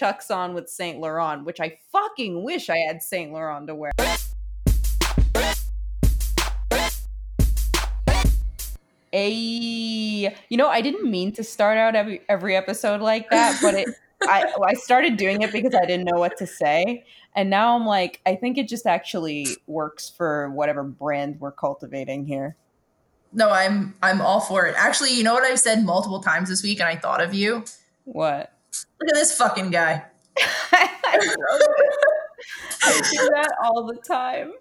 Chucks on with Saint Laurent, which I fucking wish I had Saint Laurent to wear. A, you know, I didn't mean to start out every every episode like that, but it, I I started doing it because I didn't know what to say, and now I'm like, I think it just actually works for whatever brand we're cultivating here. No, I'm I'm all for it. Actually, you know what I've said multiple times this week, and I thought of you. What? Look at this fucking guy. I do that all the time.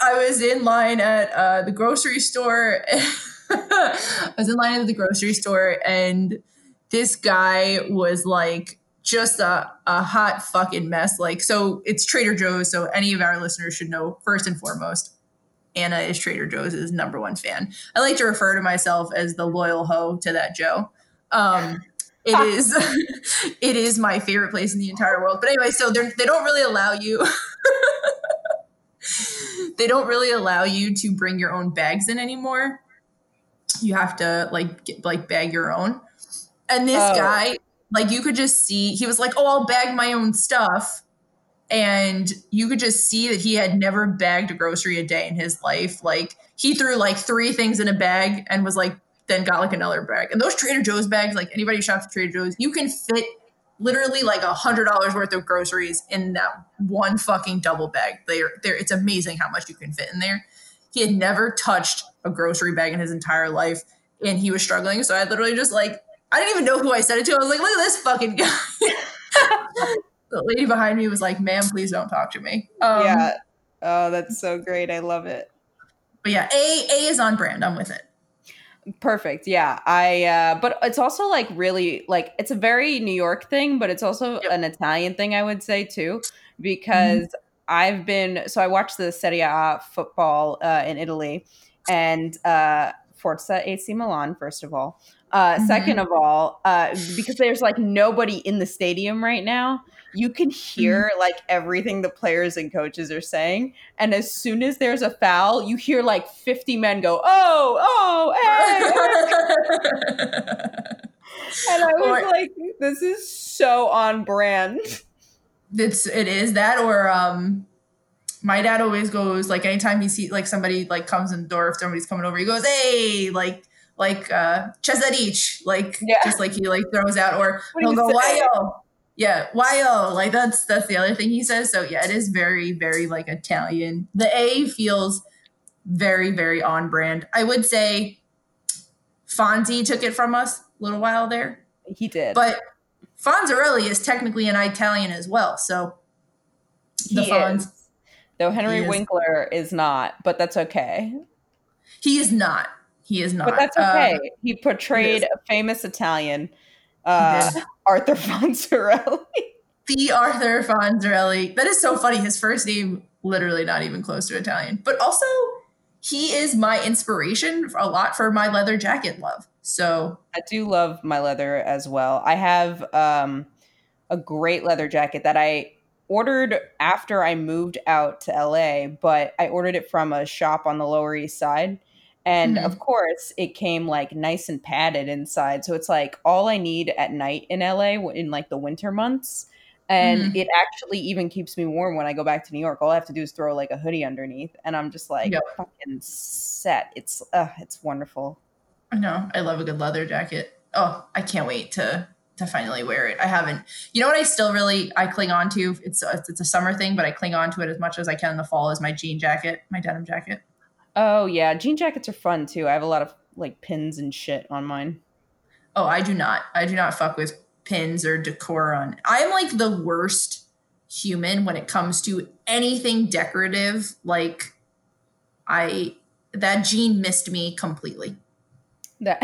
I was in line at uh, the grocery store. I was in line at the grocery store, and this guy was like just a, a hot fucking mess. Like, so it's Trader Joe's. So any of our listeners should know first and foremost, Anna is Trader Joe's number one fan. I like to refer to myself as the loyal hoe to that Joe. Um, it is it is my favorite place in the entire world. But anyway, so they they don't really allow you. they don't really allow you to bring your own bags in anymore. You have to like get, like bag your own. And this oh. guy, like you could just see, he was like, "Oh, I'll bag my own stuff." And you could just see that he had never bagged a grocery a day in his life. Like he threw like three things in a bag and was like, then got like another bag. And those Trader Joe's bags, like anybody who shops at Trader Joe's, you can fit literally like a hundred dollars worth of groceries in that one fucking double bag. They're there. It's amazing how much you can fit in there. He had never touched a grocery bag in his entire life, and he was struggling. So I literally just like I didn't even know who I said it to. I was like, look at this fucking guy. the lady behind me was like, "Ma'am, please don't talk to me." Um, yeah. Oh, that's so great. I love it. But yeah, A A is on brand. I'm with it. Perfect. Yeah. I uh but it's also like really like it's a very New York thing, but it's also yep. an Italian thing I would say too because mm-hmm. I've been so I watched the Serie A football uh in Italy and uh Forza AC Milan first of all. Uh mm-hmm. second of all, uh because there's like nobody in the stadium right now you can hear mm-hmm. like everything the players and coaches are saying. And as soon as there's a foul, you hear like 50 men go, oh, oh, hey. and I was or, like, this is so on brand. It's it is that or um my dad always goes like anytime he sees like somebody like comes in the door if somebody's coming over, he goes, Hey, like like uh Chesarich, like yeah. just like he like throws out or he'll go, Why yo? yeah why like that's that's the other thing he says. So yeah it is very very like italian. The a feels very very on brand. I would say fonzie took it from us a little while there. He did. But fonzarelli is technically an italian as well so the he Fonz, is. though henry is. winkler is not but that's okay. He is not he is not but that's okay uh, he portrayed he a famous italian uh, Arthur Fonzarelli. the Arthur Fonzarelli. That is so funny. His first name literally not even close to Italian, but also he is my inspiration a lot for my leather jacket love. So I do love my leather as well. I have um, a great leather jacket that I ordered after I moved out to LA, but I ordered it from a shop on the Lower East Side and mm-hmm. of course, it came like nice and padded inside. So it's like all I need at night in LA in like the winter months. And mm-hmm. it actually even keeps me warm when I go back to New York. All I have to do is throw like a hoodie underneath, and I'm just like yep. fucking set. It's uh, it's wonderful. I know. I love a good leather jacket. Oh, I can't wait to to finally wear it. I haven't. You know what? I still really I cling on to. It's it's a summer thing, but I cling on to it as much as I can in the fall. Is my jean jacket, my denim jacket. Oh yeah, jean jackets are fun too. I have a lot of like pins and shit on mine. Oh, I do not. I do not fuck with pins or decor on. I'm like the worst human when it comes to anything decorative. Like I that gene missed me completely. That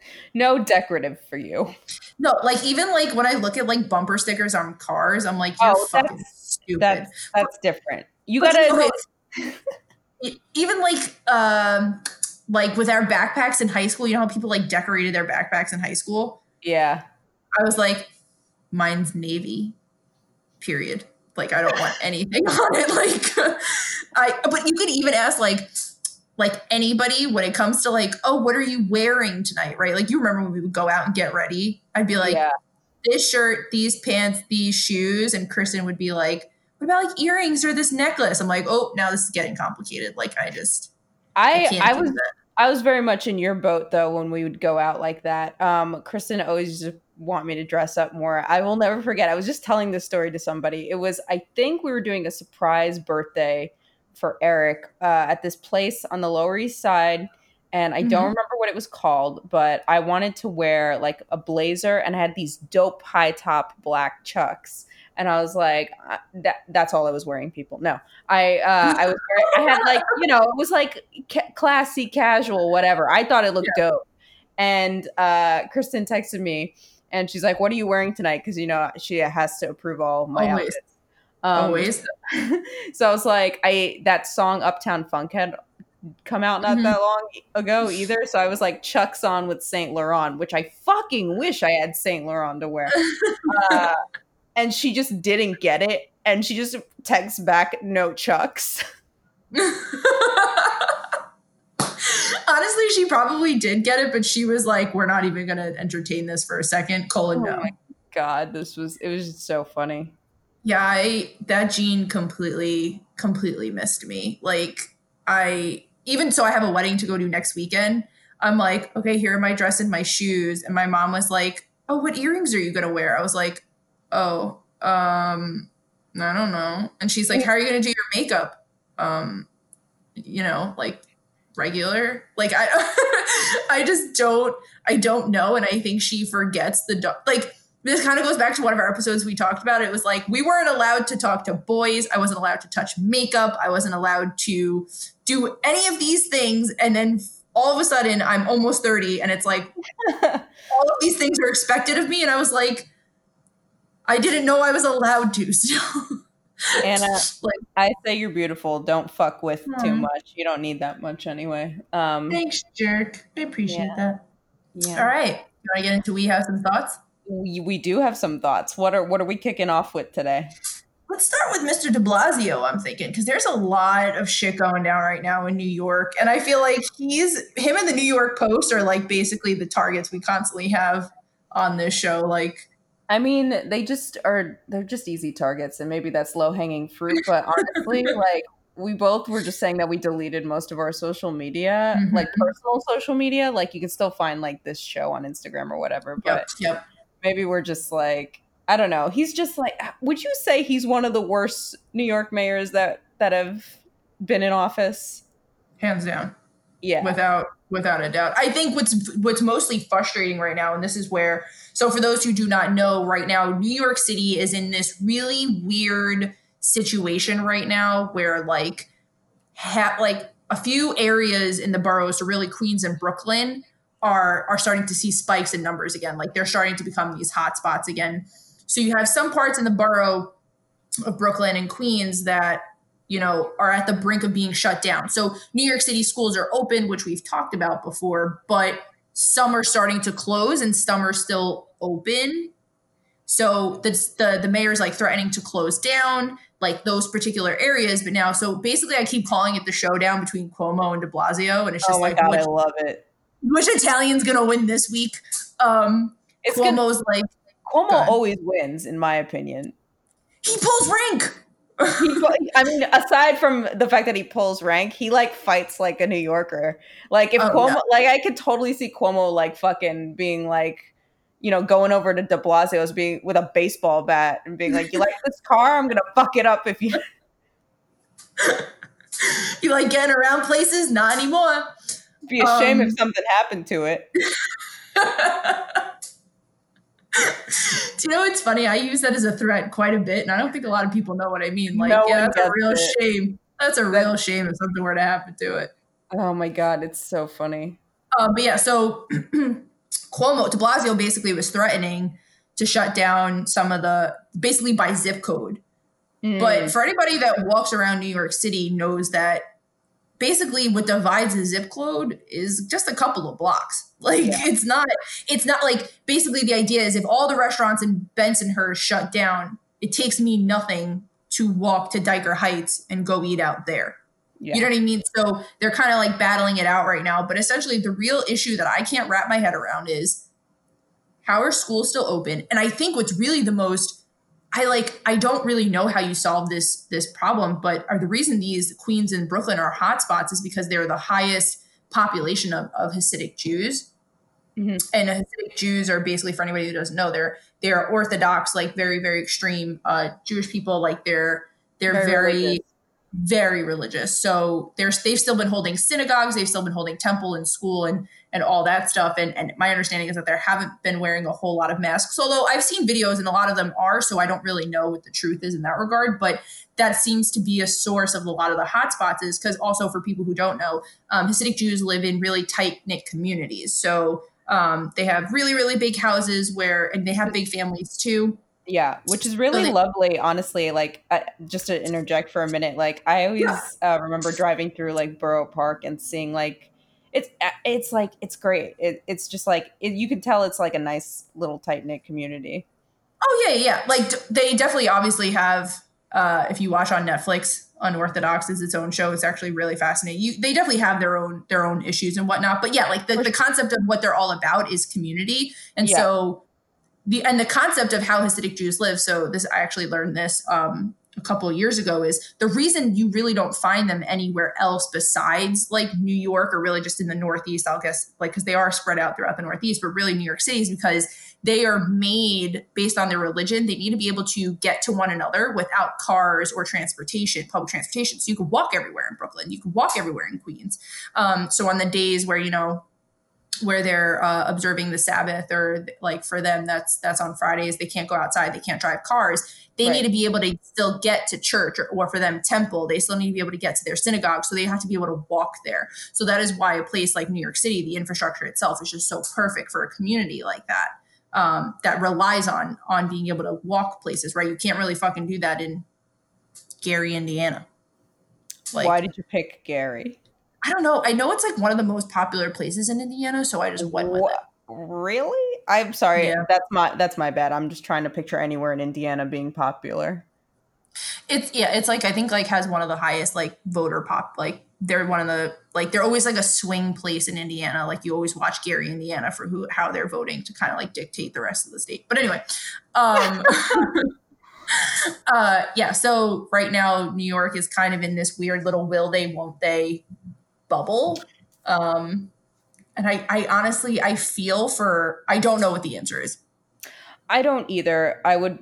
no decorative for you. No, like even like when I look at like bumper stickers on cars, I'm like, you're oh, fucking stupid. That's that's different. You gotta even like um like with our backpacks in high school, you know how people like decorated their backpacks in high school? Yeah. I was like, mine's navy. Period. Like I don't want anything on it. Like I but you could even ask like like anybody when it comes to like, oh, what are you wearing tonight? Right. Like you remember when we would go out and get ready? I'd be like, yeah. this shirt, these pants, these shoes, and Kristen would be like, "What about like earrings or this necklace?" I'm like, "Oh, now this is getting complicated." Like I just, I I, I was. I was very much in your boat though when we would go out like that. Um, Kristen always just want me to dress up more. I will never forget. I was just telling this story to somebody. It was, I think, we were doing a surprise birthday for Eric uh, at this place on the Lower East Side and I mm-hmm. don't remember what it was called, but I wanted to wear like a blazer and I had these dope high top black chucks. And I was like, that, that's all I was wearing, people. No, I, uh, I was, wearing, I had like, you know, it was like ca- classy, casual, whatever. I thought it looked yeah. dope. And uh, Kristen texted me and she's like, what are you wearing tonight? Cause you know, she has to approve all my Always. outfits. Um, Always. so I was like, I, that song Uptown Funk had come out not mm-hmm. that long ago either. So I was like Chucks on with Saint Laurent, which I fucking wish I had Saint Laurent to wear. Uh, and she just didn't get it, and she just texts back, "No Chucks." Honestly, she probably did get it, but she was like, "We're not even going to entertain this for a second. Colon, oh no. God, this was it was just so funny. Yeah, I that gene completely completely missed me. Like I even so I have a wedding to go to next weekend. I'm like, okay, here are my dress and my shoes. And my mom was like, Oh, what earrings are you gonna wear? I was like, Oh, um, I don't know. And she's like, How are you gonna do your makeup? Um, you know, like regular. Like I I just don't I don't know. And I think she forgets the like this kind of goes back to one of our episodes we talked about. It was like we weren't allowed to talk to boys. I wasn't allowed to touch makeup. I wasn't allowed to do any of these things. And then all of a sudden, I'm almost 30, and it's like all of these things are expected of me. And I was like, I didn't know I was allowed to still. Anna, like, I say you're beautiful. Don't fuck with too hmm. much. You don't need that much anyway. Um, Thanks, jerk. I appreciate yeah. that. Yeah. All right. You I get into we have some thoughts? we, we do have some thoughts. What are what are we kicking off with today? Let's start with Mr. De Blasio. I'm thinking because there's a lot of shit going down right now in New York, and I feel like he's him and the New York Post are like basically the targets we constantly have on this show. Like, I mean, they just are they're just easy targets, and maybe that's low hanging fruit. But honestly, like we both were just saying that we deleted most of our social media, mm-hmm. like personal social media. Like you can still find like this show on Instagram or whatever. But yep, yep maybe we're just like I don't know. He's just like would you say he's one of the worst New York mayors that that have been in office? Hands down. Yeah. Without without a doubt. I think what's what's mostly frustrating right now and this is where so for those who do not know right now New York City is in this really weird situation right now where like ha- like a few areas in the boroughs, so really Queens and Brooklyn, are are starting to see spikes in numbers again. Like they're starting to become these hot spots again. So you have some parts in the borough of Brooklyn and Queens that you know are at the brink of being shut down. So New York City schools are open, which we've talked about before, but some are starting to close and some are still open. So the the, the mayor's like threatening to close down like those particular areas. But now, so basically, I keep calling it the showdown between Cuomo and De Blasio, and it's just oh like, God, I love it which Italian's gonna win this week? Um, it's Cuomo's gonna, like Cuomo always wins, in my opinion. He pulls rank. I mean, aside from the fact that he pulls rank, he like fights like a New Yorker. Like if oh, Cuomo, like I could totally see Cuomo like fucking being like, you know, going over to De Blasio's being with a baseball bat and being like, "You like this car? I'm gonna fuck it up if you." you like getting around places? Not anymore be a shame um, if something happened to it. Do you know it's funny? I use that as a threat quite a bit, and I don't think a lot of people know what I mean. Like, no yeah, that's a real it. shame. That's a real shame if something were to happen to it. Oh my god, it's so funny. Um, but yeah, so Cuomo, De Blasio basically was threatening to shut down some of the basically by zip code. Mm. But for anybody that walks around New York City knows that basically what divides a zip code is just a couple of blocks. Like yeah. it's not it's not like basically the idea is if all the restaurants in Bensonhurst shut down, it takes me nothing to walk to Dyker Heights and go eat out there. Yeah. You know what I mean? So they're kind of like battling it out right now. But essentially, the real issue that I can't wrap my head around is how are schools still open? And I think what's really the most I like I don't really know how you solve this this problem, but are the reason these Queens and Brooklyn are hotspots is because they're the highest population of, of Hasidic Jews. Mm-hmm. And Hasidic Jews are basically, for anybody who doesn't know, they're they're Orthodox, like very very extreme uh, Jewish people. Like they're they're very, very very religious. So there's they've still been holding synagogues, they've still been holding temple and school and and all that stuff. And and my understanding is that there haven't been wearing a whole lot of masks. Although I've seen videos and a lot of them are, so I don't really know what the truth is in that regard. But that seems to be a source of a lot of the hotspots is because also for people who don't know, um, Hasidic Jews live in really tight knit communities. So um, they have really really big houses where and they have big families too yeah, which is really lovely, honestly. Like, uh, just to interject for a minute, like I always yeah. uh, remember driving through like Borough Park and seeing like it's it's like it's great. It, it's just like it, you can tell it's like a nice little tight knit community. Oh yeah, yeah. Like they definitely, obviously have. Uh, if you watch on Netflix, Unorthodox is its own show. It's actually really fascinating. You, they definitely have their own their own issues and whatnot. But yeah, like the, the concept of what they're all about is community, and yeah. so the and the concept of how Hasidic Jews live. So this I actually learned this um, a couple of years ago is the reason you really don't find them anywhere else besides like New York or really just in the Northeast. I'll guess like because they are spread out throughout the Northeast, but really New York City is because they are made based on their religion. They need to be able to get to one another without cars or transportation, public transportation. So you can walk everywhere in Brooklyn. You can walk everywhere in Queens. Um, so on the days where you know where they're uh, observing the Sabbath, or like for them, that's that's on Fridays. They can't go outside. They can't drive cars. They right. need to be able to still get to church, or, or, for them, temple. They still need to be able to get to their synagogue, so they have to be able to walk there. So that is why a place like New York City, the infrastructure itself is just so perfect for a community like that. Um, that relies on on being able to walk places, right? You can't really fucking do that in Gary, Indiana. Like, why did you pick Gary? I don't know. I know it's like one of the most popular places in Indiana, so I just went with it. Really? I'm sorry. Yeah. That's my that's my bad. I'm just trying to picture anywhere in Indiana being popular. It's yeah, it's like I think like has one of the highest like voter pop like they're one of the like they're always like a swing place in Indiana. Like you always watch Gary, Indiana for who how they're voting to kind of like dictate the rest of the state. But anyway, um uh yeah, so right now New York is kind of in this weird little will they won't they bubble. Um, and I, I honestly, I feel for, I don't know what the answer is. I don't either. I would,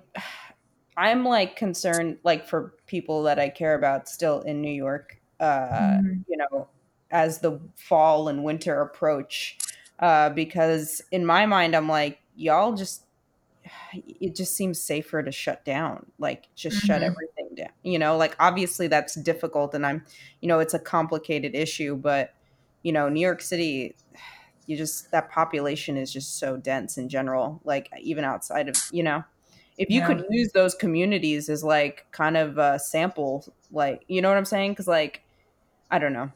I'm like concerned, like for people that I care about still in New York, uh, mm-hmm. you know, as the fall and winter approach, uh, because in my mind, I'm like, y'all just it just seems safer to shut down like just mm-hmm. shut everything down you know like obviously that's difficult and i'm you know it's a complicated issue but you know new york city you just that population is just so dense in general like even outside of you know if you yeah. could use those communities as like kind of a sample like you know what i'm saying because like i don't know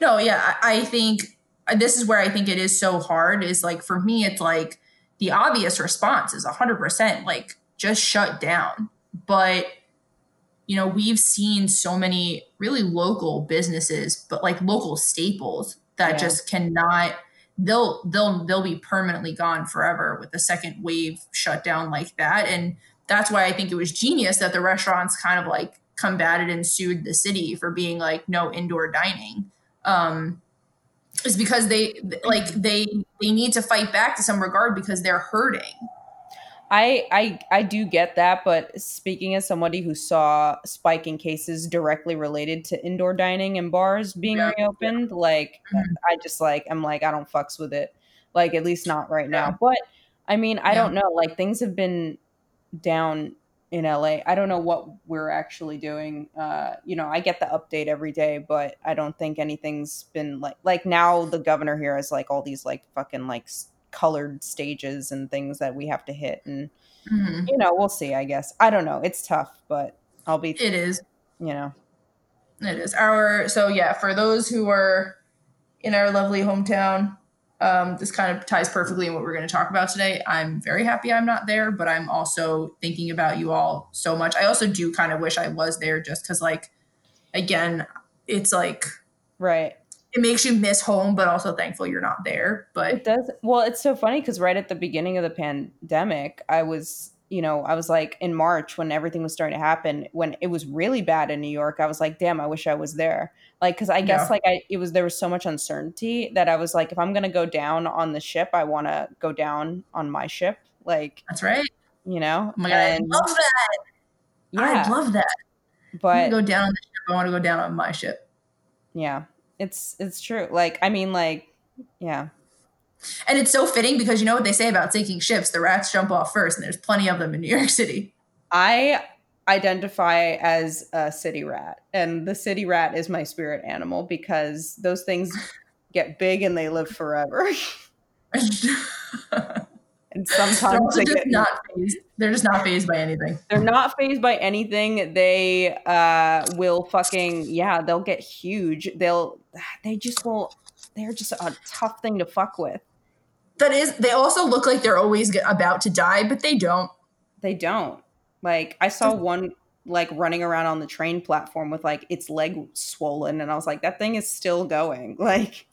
no yeah i think uh, this is where i think it is so hard is like for me it's like the obvious response is 100% like just shut down. But you know, we've seen so many really local businesses, but like local staples that yeah. just cannot they'll they'll they'll be permanently gone forever with the second wave shutdown like that. And that's why I think it was genius that the restaurants kind of like combated and sued the city for being like no indoor dining. Um, is because they like they they need to fight back to some regard because they're hurting. I I I do get that, but speaking as somebody who saw spike in cases directly related to indoor dining and bars being yeah. reopened, like mm-hmm. I just like I'm like I don't fucks with it. Like at least not right now. But I mean, I yeah. don't know. Like things have been down in LA. I don't know what we're actually doing. Uh, you know, I get the update every day, but I don't think anything's been like like now the governor here has like all these like fucking like colored stages and things that we have to hit and mm-hmm. you know, we'll see, I guess. I don't know. It's tough, but I'll be It is. You know. It is. Our so yeah, for those who are in our lovely hometown, um, this kind of ties perfectly in what we're going to talk about today. I'm very happy I'm not there, but I'm also thinking about you all so much. I also do kind of wish I was there just because, like, again, it's like, right. It makes you miss home, but also thankful you're not there. But it does. Well, it's so funny because right at the beginning of the pandemic, I was, you know, I was like in March when everything was starting to happen, when it was really bad in New York. I was like, damn, I wish I was there. Like, because I guess Yeah. like I, it was there was so much uncertainty that I was like, if I'm gonna go down on the ship, I want to go down on my ship. Like, that's right. you know, Oh my god, and I love that. yeah, I love that. But to go down on the ship. I want to go down on my ship. yeah, it's it's true. Like, I mean, like, yeah. And it's so fitting because you know what they say about sinking ships: the rats jump off first, and there's plenty of them in New York City. I identify as a city rat, and the city rat is my spirit animal because those things get big and they live forever. and They're sometimes they just get not phased. They're just not phased by anything. they're not phased by anything. They uh will fucking yeah, they'll get huge. They'll they just will they're just a tough thing to fuck with. That is, they also look like they're always about to die, but they don't. They don't. Like I saw one like running around on the train platform with like its leg swollen and I was like that thing is still going. Like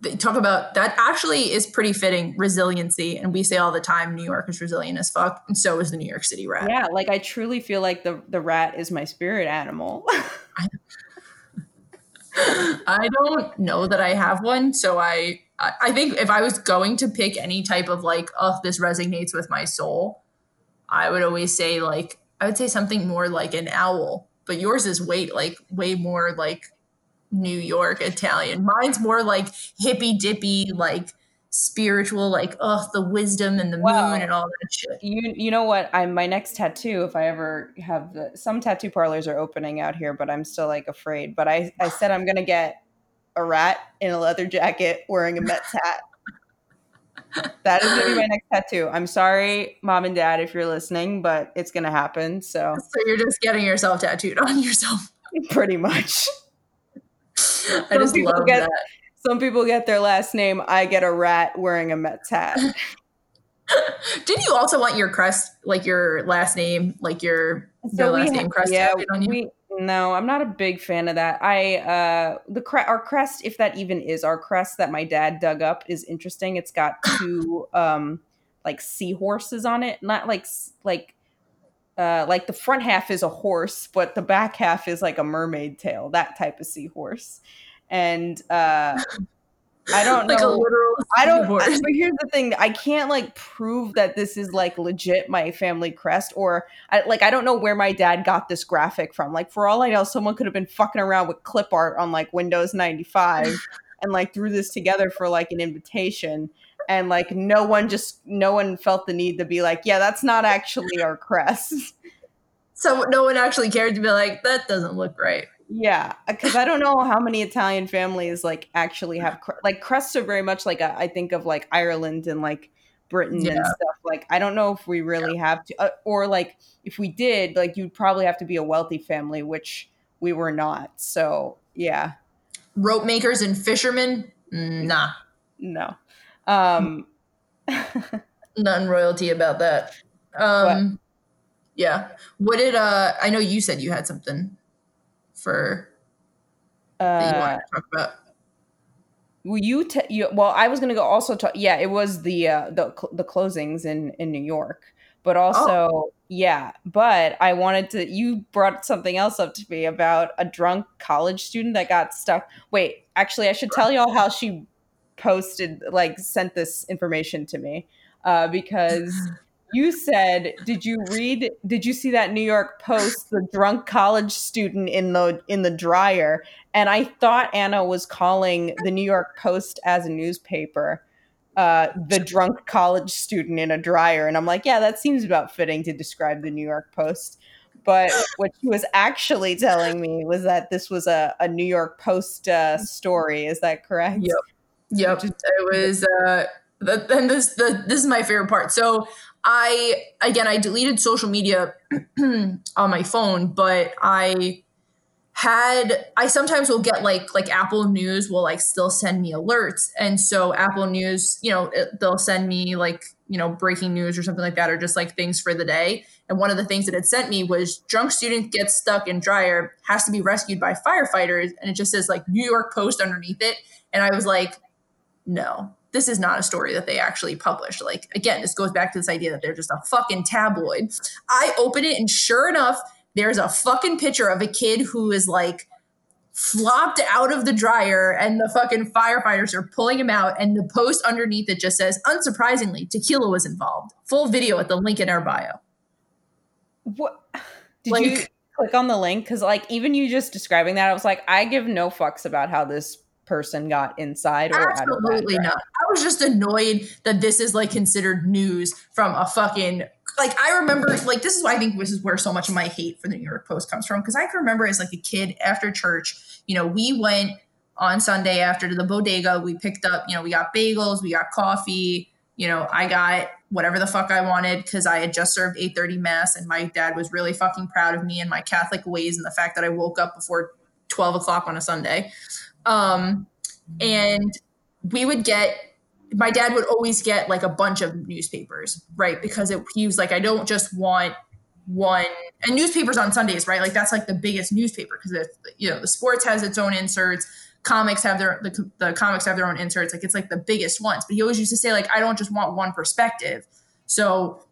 They talk about that actually is pretty fitting resiliency, and we say all the time New York is resilient as fuck, and so is the New York City rat. yeah, like I truly feel like the the rat is my spirit animal. I don't know that I have one, so I I I think if I was going to pick any type of like, oh, this resonates with my soul, I would always say like I would say something more like an owl. But yours is way like way more like New York Italian. Mine's more like hippy dippy, like spiritual, like oh the wisdom and the Wow. moon and all that shit. you you know what? I'm my next tattoo. If I ever have the some tattoo parlors are opening out here, but I'm still like afraid. But I I said I'm gonna get a rat in a leather jacket wearing a Mets hat. That is gonna be my next tattoo. I'm sorry, mom and dad, if you're listening, but it's gonna happen. So So you're just getting yourself tattooed on yourself. pretty much. I just love get- that. Some people get their last name. I get a rat wearing a Mets hat. Did you also want your crest, like your last name, like your your last ha- name crest yeah, on you? we no, I'm not a big fan of that. I uh the cre- our crest, if that even is our crest that my dad dug up, is interesting. It's got two um like seahorses on it, not like like uh like the front half is a horse, but the back half is like a mermaid tail, that type of seahorse. And uh I don't like know. a literal. I don't. But here's the thing: I can't like prove that this is like legit my family crest, or I, like I don't know where my dad got this graphic from. Like for all I know, someone could have been fucking around with clip art on like Windows ninety five and like threw this together for like an invitation, and like no one just no one felt the need to be like, yeah, that's not actually our crest. So no one actually cared to be like, that doesn't look right. Yeah, because I don't know how many Italian families like actually have cre- like crests are very much like a, I think of like Ireland and like Britain and stuff. Like I don't know if we really have to, uh, or like if we did, like you'd probably have to be a wealthy family, which we were not. So yeah, Rope makers and fishermen, Mm, nah, no. Um, nothing royalty about that. Um, yeah. What did uh? I know you said you had something for that you uh, to talk about. Will you, t- you? Well, I was gonna go also talk. Yeah, it was the uh, the cl- the closings in in New York, but also yeah. But I wanted to. You brought something else up to me about a drunk college student that got stuck. Wait, actually, I should tell y'all how she posted, like, sent this information to me, uh, because you said, did you read? Did you see that New York Post? The drunk college student in the in the dryer and I thought Anna was calling the New York Post as a newspaper uh, the drunk college student in a dryer. And I'm like, yeah, that seems about fitting to describe the New York Post. But what she was actually telling me was that this was a, a New York Post uh, story. Is that correct? Yep. Yep. It was uh and this the this is my favorite part. So I again I deleted social media on my phone, but I had I sometimes will get like like Apple News will like still send me alerts, and so Apple News, you know, it, they'll send me like you know, breaking news or something like that, or just like things for the day. And one of the things that it sent me was drunk student gets stuck in dryer, has to be rescued by firefighters. And it just says like New York Post underneath it. And I was like, no, this is not a story that they actually published. Like, again, this goes back to this idea that they're just a fucking tabloid. I open it, and sure enough, there's a fucking picture of a kid who is like flopped out of the dryer and the fucking firefighters are pulling him out and the post underneath it just says unsurprisingly tequila was involved full video at the link in our bio what did like, you click on the link because like even you just describing that i was like i give no fucks about how this person got inside or absolutely not i was just annoyed that this is like considered news from a fucking like I remember like this is why I think this is where so much of my hate for the New York Post comes from because I can remember as like a kid after church, you know, we went on Sunday after to the bodega, we picked up, you know, we got bagels, we got coffee, you know, I got whatever the fuck I wanted because I had just served 8:30 mass and my dad was really fucking proud of me and my Catholic ways and the fact that I woke up before 12 o'clock on a Sunday. Um, and we would get my dad would always get like a bunch of newspapers, right? Because it, he was like, I don't just want one and newspapers on Sundays, right? Like that's like the biggest newspaper because it's you know the sports has its own inserts, comics have their the, the comics have their own inserts. Like it's like the biggest ones. But he always used to say like, I don't just want one perspective, so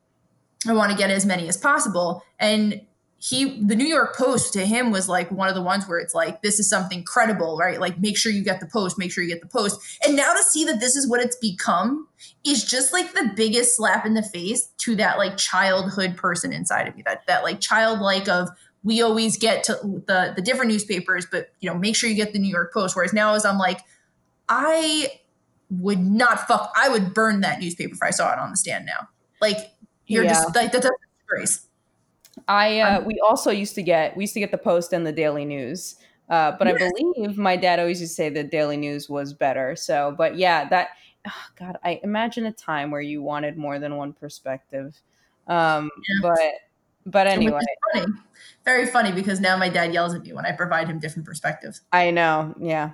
I want to get as many as possible. And he the New York Post to him was like one of the ones where it's like this is something credible, right? Like make sure you get the post, make sure you get the post. And now to see that this is what it's become is just like the biggest slap in the face to that like childhood person inside of me. That that like childlike of we always get to the the different newspapers, but you know, make sure you get the New York Post. Whereas now as I'm like, I would not fuck I would burn that newspaper if I saw it on the stand now. Like you're yeah. just like that's a disgrace. I uh, we also used to get we used to get the Post and the Daily News, uh, but. I believe my dad always used to say the Daily News was better. So, but yeah, that oh God, I imagine a time where you wanted more than one perspective. Um, yeah. But but anyway, funny. very funny because now my dad yells at me when I provide him different perspectives. I know, yeah.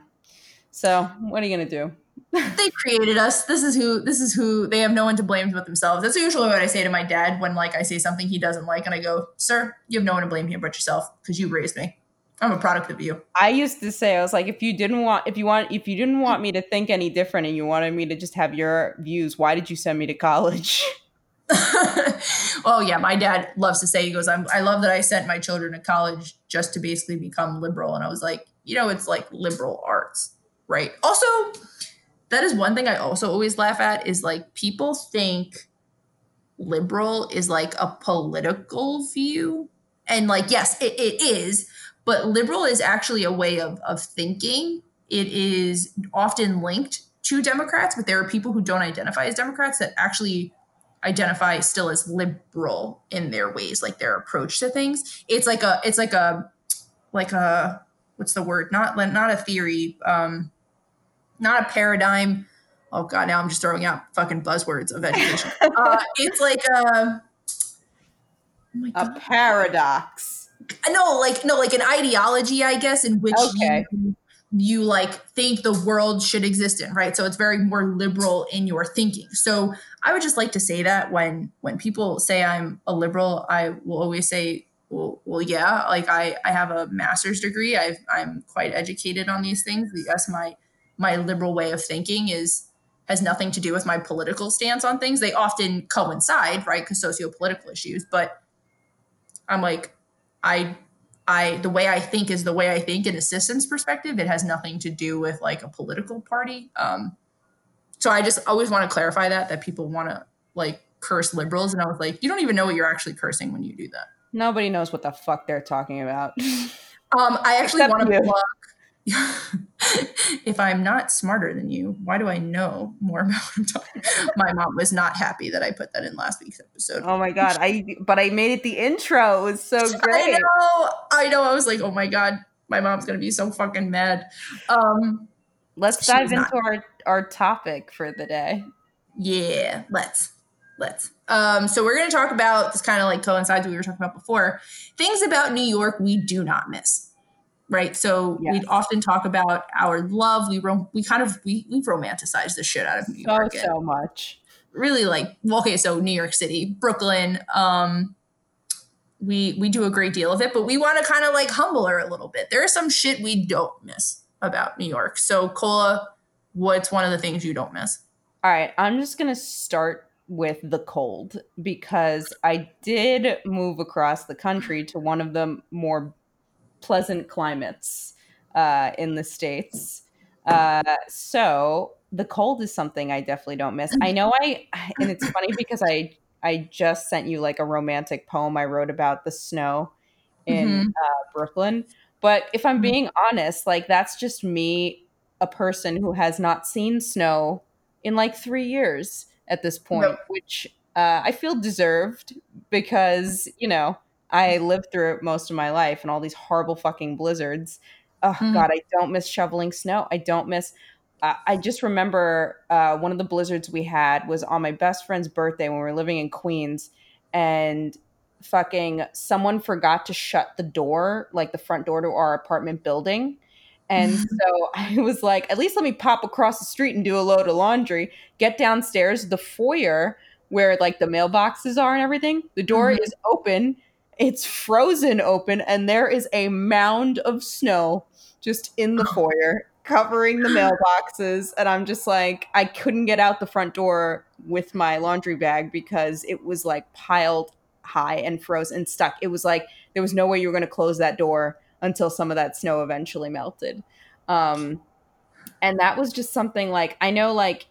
So what are you gonna do? They created us. This is who this is who they have no one to blame but themselves. That's usually what I say to my dad when like I say something he doesn't like and I go, "Sir, you have no one to blame here but yourself because you raised me. I'm a product of you." I used to say I was like, if you didn't want if you want if you didn't want me to think any different and you wanted me to just have your views, why did you send me to college? oh yeah, my dad loves to say he goes, I'm, I love that I sent my children to college just to basically become liberal, and I was like, you know, it's like liberal arts, right? Also, that is one thing I also always laugh at is like people think liberal is like a political view. And like, yes, it, it is, but liberal is actually a way of, of thinking. It is often linked to Democrats, but there are people who don't identify as Democrats that actually identify still as liberal in their ways, like their approach to things. It's like a, it's like a, like a, what's the word? Not, not a theory. Um, not a paradigm. Oh god, now I'm just throwing out fucking buzzwords of education. uh, it's like a, oh a paradox. No, like no, like an ideology, I guess, in which okay. you, you like think the world should exist in, right? So it's very more liberal in your thinking. So I would just like to say that when when people say I'm a liberal, I will always say well, well yeah like i i have a master's degree i i'm quite educated on these things yes my my liberal way of thinking is has nothing to do with my political stance on things. They often coincide, right? Because socio-political issues, but I'm like, I I the way I think is the way I think in a systems perspective. It has nothing to do with like a political party. Um, so I just always want to clarify that that people want to like curse liberals, and I was like, you don't even know what you're actually cursing when you do that. Nobody knows what the fuck they're talking about. um, I actually want to plug if I'm not smarter than you, why do I know more about what I'm talking? My mom was not happy that I put that in last week's episode. Oh my god! I but I made it the intro. It was so great. I know. I know. I was like, oh my god, my mom's gonna be so fucking mad. Um, let's dive into our our topic for the day. Yeah, let's let's. Um, so we're going to talk about this kind of like coincides what we were talking about before. Things about New York we do not miss right? So yes. we'd often talk about our love. We rom- we kind of we we romanticize the shit out of New York. So so much. really like well, okay, so New York City, Brooklyn, um, we we do a great deal of it, but we want to kind of like humble her a little bit. There is some shit we don't miss about New York. So Cola, what's one of the things you don't miss? All right, I'm just gonna start with the cold because I did move across the country to one of the more pleasant climates uh, in the states. Uh, so the cold is something I definitely don't miss. I know I, and it's funny because I I just sent you like a romantic poem I wrote about the snow in mm-hmm. uh, Brooklyn. But if I'm mm-hmm. being honest, like that's just me, a person who has not seen snow in like three years at this point, nope. which uh, I feel deserved because you know I lived through it most of my life and all these horrible fucking blizzards. Oh mm. God, I don't miss shoveling snow. I don't miss. Uh, I just remember uh, one of the blizzards we had was on my best friend's birthday when we were living in Queens, and fucking someone forgot to shut the door, like the front door to our apartment building. And so I was like, at least let me pop across the street and do a load of laundry, get downstairs, the foyer where like the mailboxes are and everything. The door mm-hmm. is open it's frozen open, and there is a mound of snow just in the foyer covering the mailboxes. And I'm just like, I couldn't get out the front door with my laundry bag because it was like piled high and frozen and stuck. It was like there was no way you were going to close that door until some of that snow eventually melted. Um, and that was just something like I know, like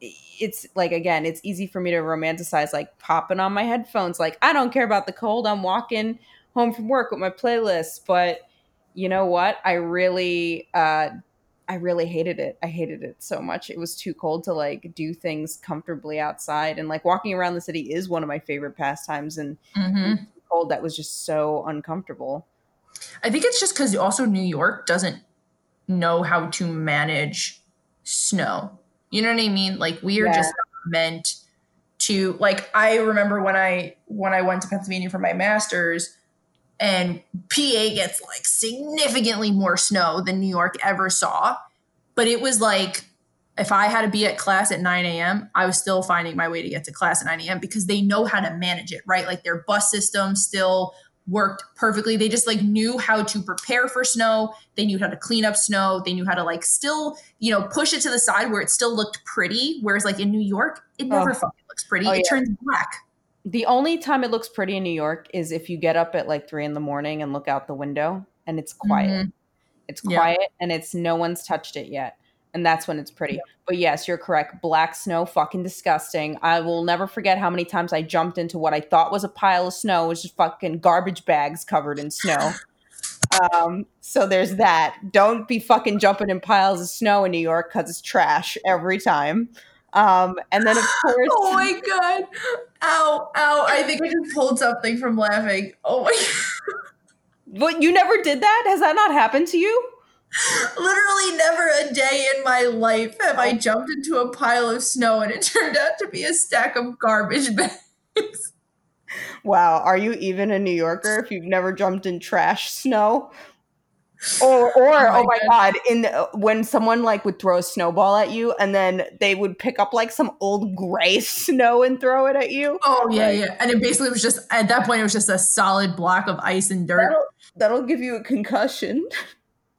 it's like again it's easy for me to romanticize like popping on my headphones like i don't care about the cold i'm walking home from work with my playlist but you know what? I really uh i really hated it. I hated it so much. It was too cold to like do things comfortably outside and like walking around the city is one of my favorite pastimes and mm-hmm. cold that was just so uncomfortable. I think it's just because also new york doesn't know how to manage snow you know what I mean? Like we are yeah. just meant to like I remember when I when I went to Pennsylvania for my masters and PA gets like significantly more snow than New York ever saw. But it was like if I had to be at class at 9 a.m., I was still finding my way to get to class at 9 a.m. because they know how to manage it, right? Like their bus system still worked perfectly. They just like knew how to prepare for snow. They knew how to clean up snow. They knew how to like still, you know, push it to the side where it still looked pretty. Whereas like in New York, it never oh. fucking looks pretty. Oh, it yeah. turns black. The only time it looks pretty in New York is if you get up at like three in the morning and look out the window and it's quiet. Mm-hmm. It's quiet yeah. and it's no one's touched it yet and that's when it's pretty. Yeah. But yes, you're correct. Black snow, fucking disgusting. I will never forget how many times I jumped into what I thought was a pile of snow, which is fucking garbage bags covered in snow. um, so there's that. Don't be fucking jumping in piles of snow in New York because it's trash every time. Um, and then of course, oh my god, ow, ow! I think I just pulled something from laughing. Oh my. God. But you never did that? Has that not happened to you? Literally never a day in my life have I jumped into a pile of snow and it turned out to be a stack of garbage bags. Wow, are you even a New Yorker if you've never jumped in trash snow? Or, or oh my, oh my god. god, in uh, when someone like would throw a snowball at you, and then they would pick up like some old gray snow and throw it at you. Oh yeah, yeah, and it basically was just at that point it was just a solid block of ice and dirt. That'll, that'll give you a concussion.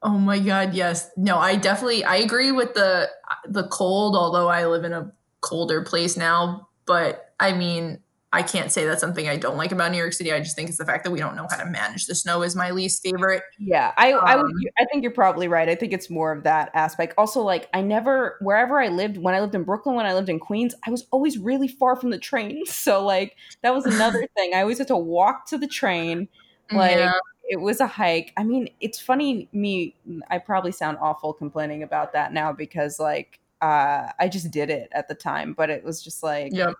Oh my god, yes. No, I definitely I agree with the the cold, although I live in a colder place now, but I mean, I can't say that's something I don't like about New York City. I just think it's the fact that we don't know how to manage the snow is my least favorite. Yeah, I um, I, would, I think you're probably right. I think it's more of that aspect. Also, like I never wherever I lived when I lived in Brooklyn, when I lived in Queens, I was always really far from the train. So like that was another thing. I always had to walk to the train. Like yeah it was a hike. I mean, it's funny me I probably sound awful complaining about that now because like uh I just did it at the time, but it was just like yep.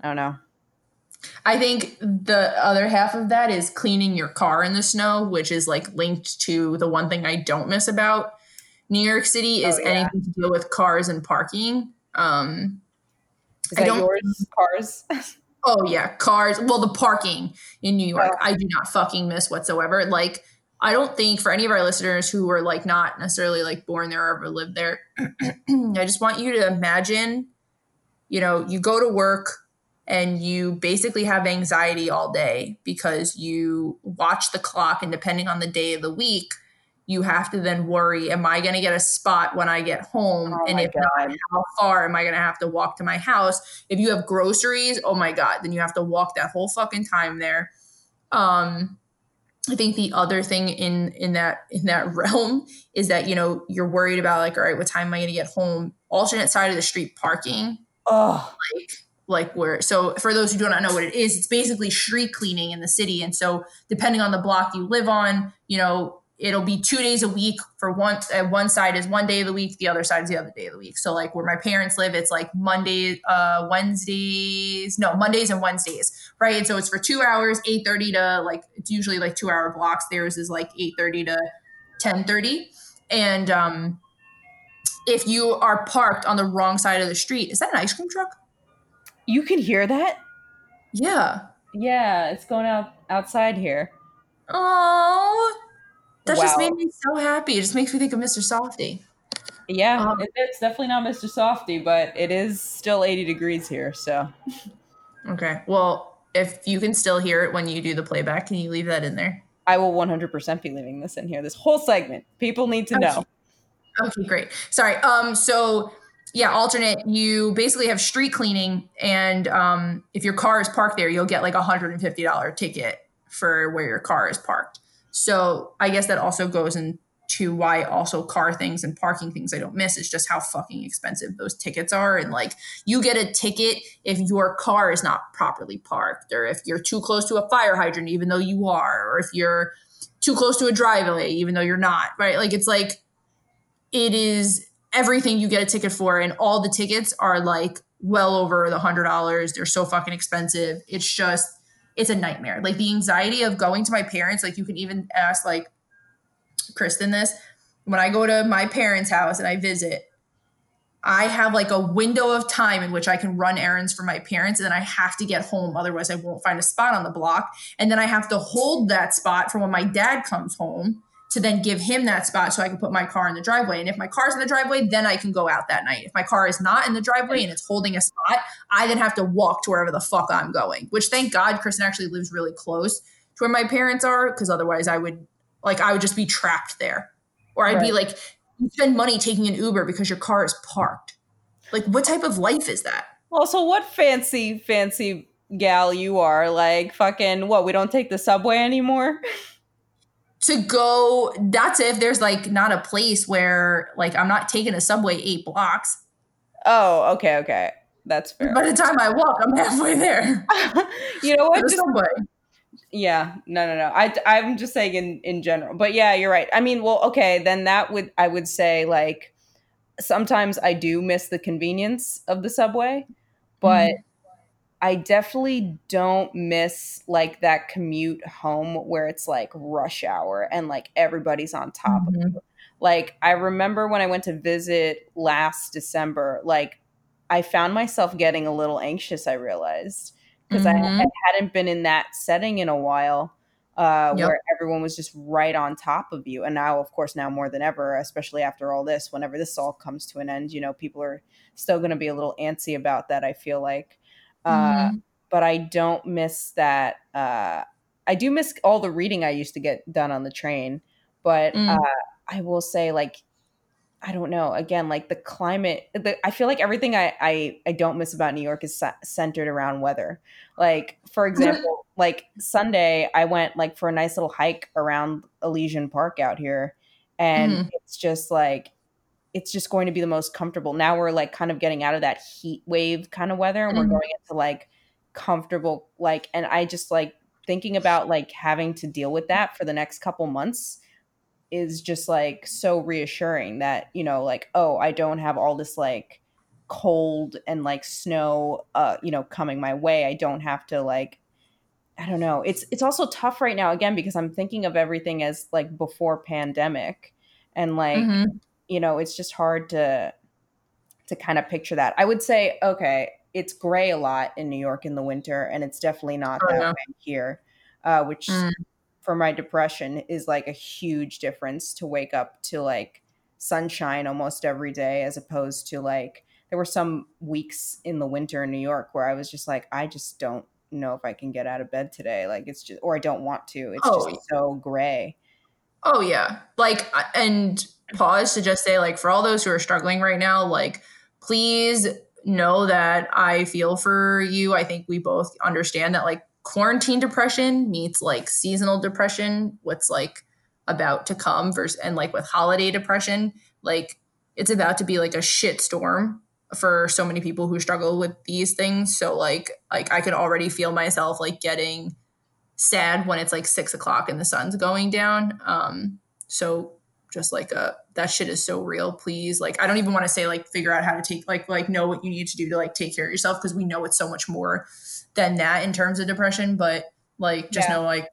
I don't know. I think the other half of that is cleaning your car in the snow, which is like linked to the one thing I don't miss about New York City is oh, yeah. anything to deal with cars and parking. Um, is that yours cars? Oh yeah, cars. Well, the parking in New York, oh. I do not fucking miss whatsoever. Like, I don't think for any of our listeners who are like not necessarily like born there or ever lived there, I just want you to imagine you know, you go to work and you basically have anxiety all day because you watch the clock and depending on the day of the week, you have to then worry am i going to get a spot when i get home? Oh and if God. not how far am i going to have to walk to my house? If you have groceries oh my god then you have to walk that whole fucking time there. Um I think the other thing in in that in that realm is that you know you're worried about like all right what time am I going to get home? Alternate side of the street parking. Oh like like where so for those who do not know what it is it's basically street cleaning in the city. And so depending on the block you live on you know it'll be two days a week for one uh, one side is one day of the week the other side is the other day of the week. So like where my parents live it's like monday uh wednesdays no mondays and wednesdays right? And so it's for two hours 8.30 to like it's usually like two hour blocks. Theirs is like 8.30 to 10.30 and um if you are parked on the wrong side of the street is that an ice cream truck? You can hear that? Yeah. Yeah it's going out outside here. Oh that wow. just made me so happy. It just makes me think of Mr. Softee. Yeah, um, it's definitely not Mr. Softee, but it is still 80 degrees here. So, okay. Well, if you can still hear it when you do the playback, can you leave that in there? I will 100% be leaving this in here. This whole segment. People need to know. Okay, great. Sorry. Um, so yeah, alternate. You basically have street cleaning, and um, if your car is parked there, you'll get like a hundred and fifty dollar ticket for where your car is parked. So I guess that also goes into why also car things and parking things I don't miss is just how fucking expensive those tickets are. And like you get a ticket if your car is not properly parked, or if you're too close to a fire hydrant, even though you are, or if you're too close to a driveway, even though you're not, right? Like it's like it is everything you get a ticket for, and all the tickets are like well over the hundred dollars. They're so fucking expensive. It's just it's a nightmare. Like the anxiety of going to my parents, like you can even ask like Kristen this. When I go to my parents' house and I visit, I have like a window of time in which I can run errands for my parents and then I have to get home. Otherwise, I won't find a spot on the block. And then I have to hold that spot for when my dad comes home to then give him that spot so I can put my car in the driveway. And if my car's in the driveway, then I can go out that night. If my car is not in the driveway and it's holding a spot, I then have to walk to wherever the fuck I'm going. Which thank God Kristen actually lives really close to where my parents are, because otherwise I would like I would just be trapped there. Or I'd right. be like, spend money taking an Uber because your car is parked. Like what type of life is that? Also, what fancy, fancy gal you are. Like fucking what, we don't take the subway anymore? to go that's if there's like not a place where like I'm not taking a subway eight blocks. Oh, okay, okay. That's fair. By the time I walk, I'm halfway there. you know what? Just, subway. Yeah, no, no, no. I, I'm just saying in in general, but yeah, you're right. I mean, well, okay, then that would I would say like sometimes I do miss the convenience of the subway, but mm-hmm. I definitely don't miss like that commute home where it's like rush hour and like everybody's on top mm-hmm. of you. Like I remember when I went to visit last December, like I found myself getting a little anxious, I realized, because mm-hmm. I, I, hadn't been in that setting in a while. Uh, yep. where everyone was just right on top of you. And now, of course, now more than ever, especially after all this, whenever this all comes to an end, you know, people are still going to be a little antsy about that. I feel like. Uh, mm-hmm. But I don't miss that. Uh, I do miss all the reading I used to get done on the train. But mm. uh, I will say, like, I don't know. Again, like the climate, the, I feel like everything I, I, I don't miss about New York is centered around weather. Like, for example, like Sunday, I went like for a nice little hike around Elysian Park out here. And mm. it's just like, it's just going to be the most comfortable. Now we're like kind of getting out of that heat wave kind of weather and mm-hmm. we're going into like comfortable like and I just like thinking about like having to deal with that for the next couple months is just like so reassuring that, you know, like oh, I don't have all this like cold and like snow uh you know coming my way. I don't have to like I don't know. It's it's also tough right now again because I'm thinking of everything as like before pandemic and like mm-hmm you know, it's just hard to to kind of picture that. I would say, okay, it's gray a lot in New York in the winter, and it's definitely not oh, that yeah. way here, uh, which mm. for my depression is like a huge difference to wake up to like sunshine almost every day as opposed to like there were some weeks in the winter in New York where I was just like, I just don't know if I can get out of bed today. Like it's just, or I don't want to. It's oh. just so gray. Oh yeah. Like, and pause to just say, like, for all those who are struggling right now, like, please know that I feel for you. I think we both understand that like quarantine depression meets like seasonal depression, what's like about to come versus and like with holiday depression, like it's about to be like a shit storm for so many people who struggle with these things. So like like I could already feel myself like getting sad when it's like six o'clock and the sun's going down. Um so just like a uh, that shit is so real please like i don't even want to say like figure out how to take like like know what you need to do to like take care of yourself because we know it's so much more than that in terms of depression but like just yeah. know like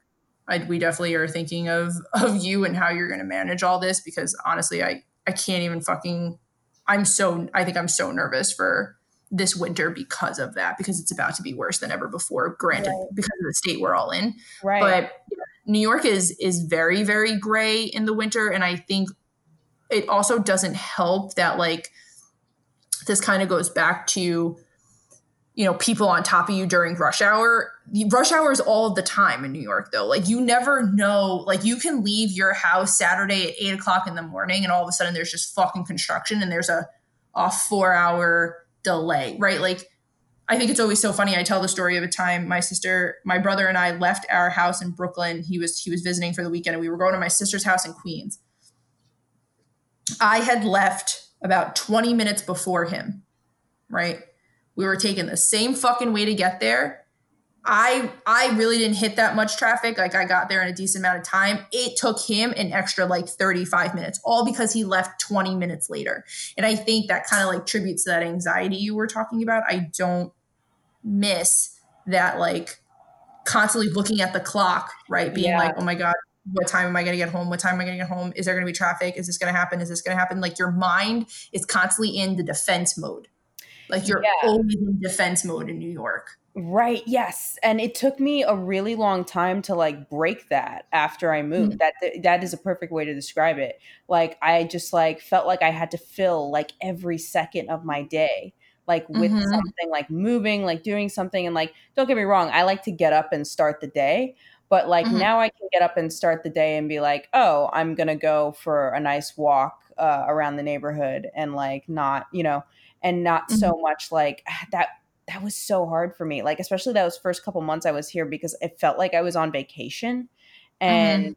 I, we definitely are thinking of of you and how you're going to manage all this because honestly i i can't even fucking i'm so i think i'm so nervous for this winter because of that because it's about to be worse than ever before granted right. because of the state we're all in right but new york is is very very gray in the winter and i think it also doesn't help that like this kind of goes back to you know people on top of you during rush hour. Rush hour is all the time in new york though. Like you never know. Like you can leave your house saturday at eight o'clock in the morning and all of a sudden there's just fucking construction and there's a a four hour delay right? Like i think it's always so funny i tell the story of a time my sister my brother and i left our house in brooklyn he was he was visiting for the weekend and we were going to my sister's house in queens I had left about 20 minutes before him, right? We were taking the same fucking way to get there. I I really didn't hit that much traffic. Like I got there in a decent amount of time. It took him an extra like 35 minutes, all because he left 20 minutes later. And I think that kind of like tributes to that anxiety you were talking about. I don't miss that like constantly looking at the clock, right? Being yeah. like, oh my God, what time am I going to get home? What time am I going to get home? Is there going to be traffic? Is this going to happen? Is this going to happen? Like your mind is constantly in the defense mode. Like you're yeah. always in defense mode in New York. Right. Yes. And it took me a really long time to like break that after I moved. Mm-hmm. That that is a perfect way to describe it. Like I just like felt like I had to fill like every second of my day like with mm-hmm. something like moving, like doing something and like don't get me wrong, I like to get up and start the day, but like mm-hmm. now I can get up and start the day and be like, oh, I'm going to go for a nice walk uh, around the neighborhood and like not, you know, and not mm-hmm. so much like that. That was so hard for me. Like, especially those first couple months I was here because it felt like I was on vacation and mm-hmm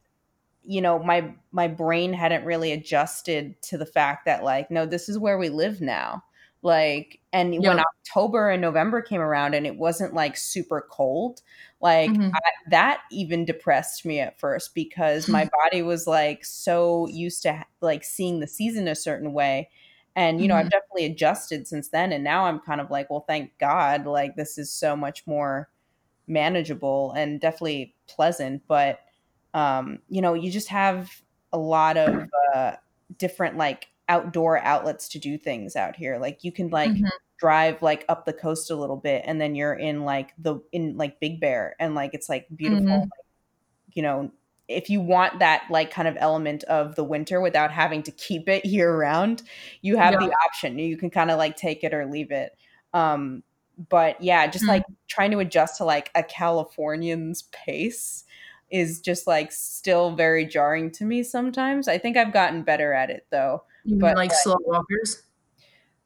you know my my brain hadn't really adjusted to the fact that like no this is where we live now like and yeah. when october and november came around and it wasn't like super cold like mm-hmm. I, that even depressed me at first because my body was like so used to like seeing the season a certain way and you know mm-hmm. i've definitely adjusted since then and now i'm kind of like well thank god like this is so much more manageable and definitely pleasant but um you know you just have a lot of uh different like outdoor outlets to do things out here. Like you can like mm-hmm. drive like up the coast a little bit and then you're in like the in like Big Bear and like it's like beautiful mm-hmm. like, you know if you want that like kind of element of the winter without having to keep it year round, you have yeah. the option. You can kind of like take it or leave it. Um but yeah, just mm-hmm. like trying to adjust to like a Californian's pace is just like still very jarring to me sometimes. I think I've gotten better at it though. You but like slow walkers?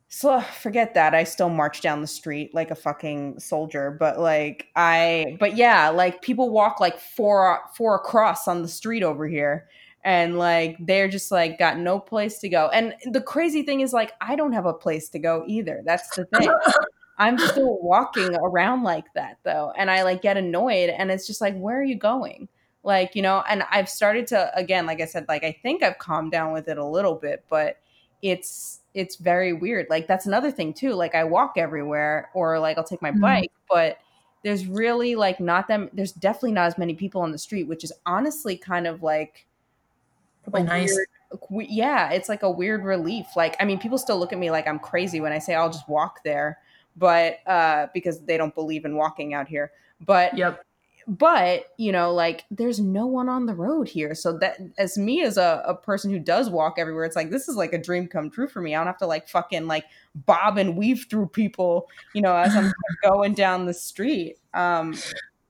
So forget that. I still march down the street like a fucking soldier. But like I but yeah, like people walk like four four across on the street over here. And like they're just like got no place to go. And the crazy thing is like I don't have a place to go either. That's the thing. I'm still walking around like that though. And I like get annoyed and it's just like, where are you going? Like you know and i've started to again like i said like i think i've calmed down with it a little bit but it's it's very weird. Like that's another thing too like i walk everywhere or like i'll take my mm-hmm. bike but there's really like not them there's definitely not as many people on the street which is honestly kind of like nice. weird, yeah it's like a weird relief. Like i mean people still look at me like i'm crazy when i say i'll just walk there but uh because they don't believe in walking out here. But yep but you know like there's no one on the road here. So that as me as a, a person who does walk everywhere it's like this is like a dream come true for me. I don't have to like fucking like bob and weave through people you know as i'm going down the street. Um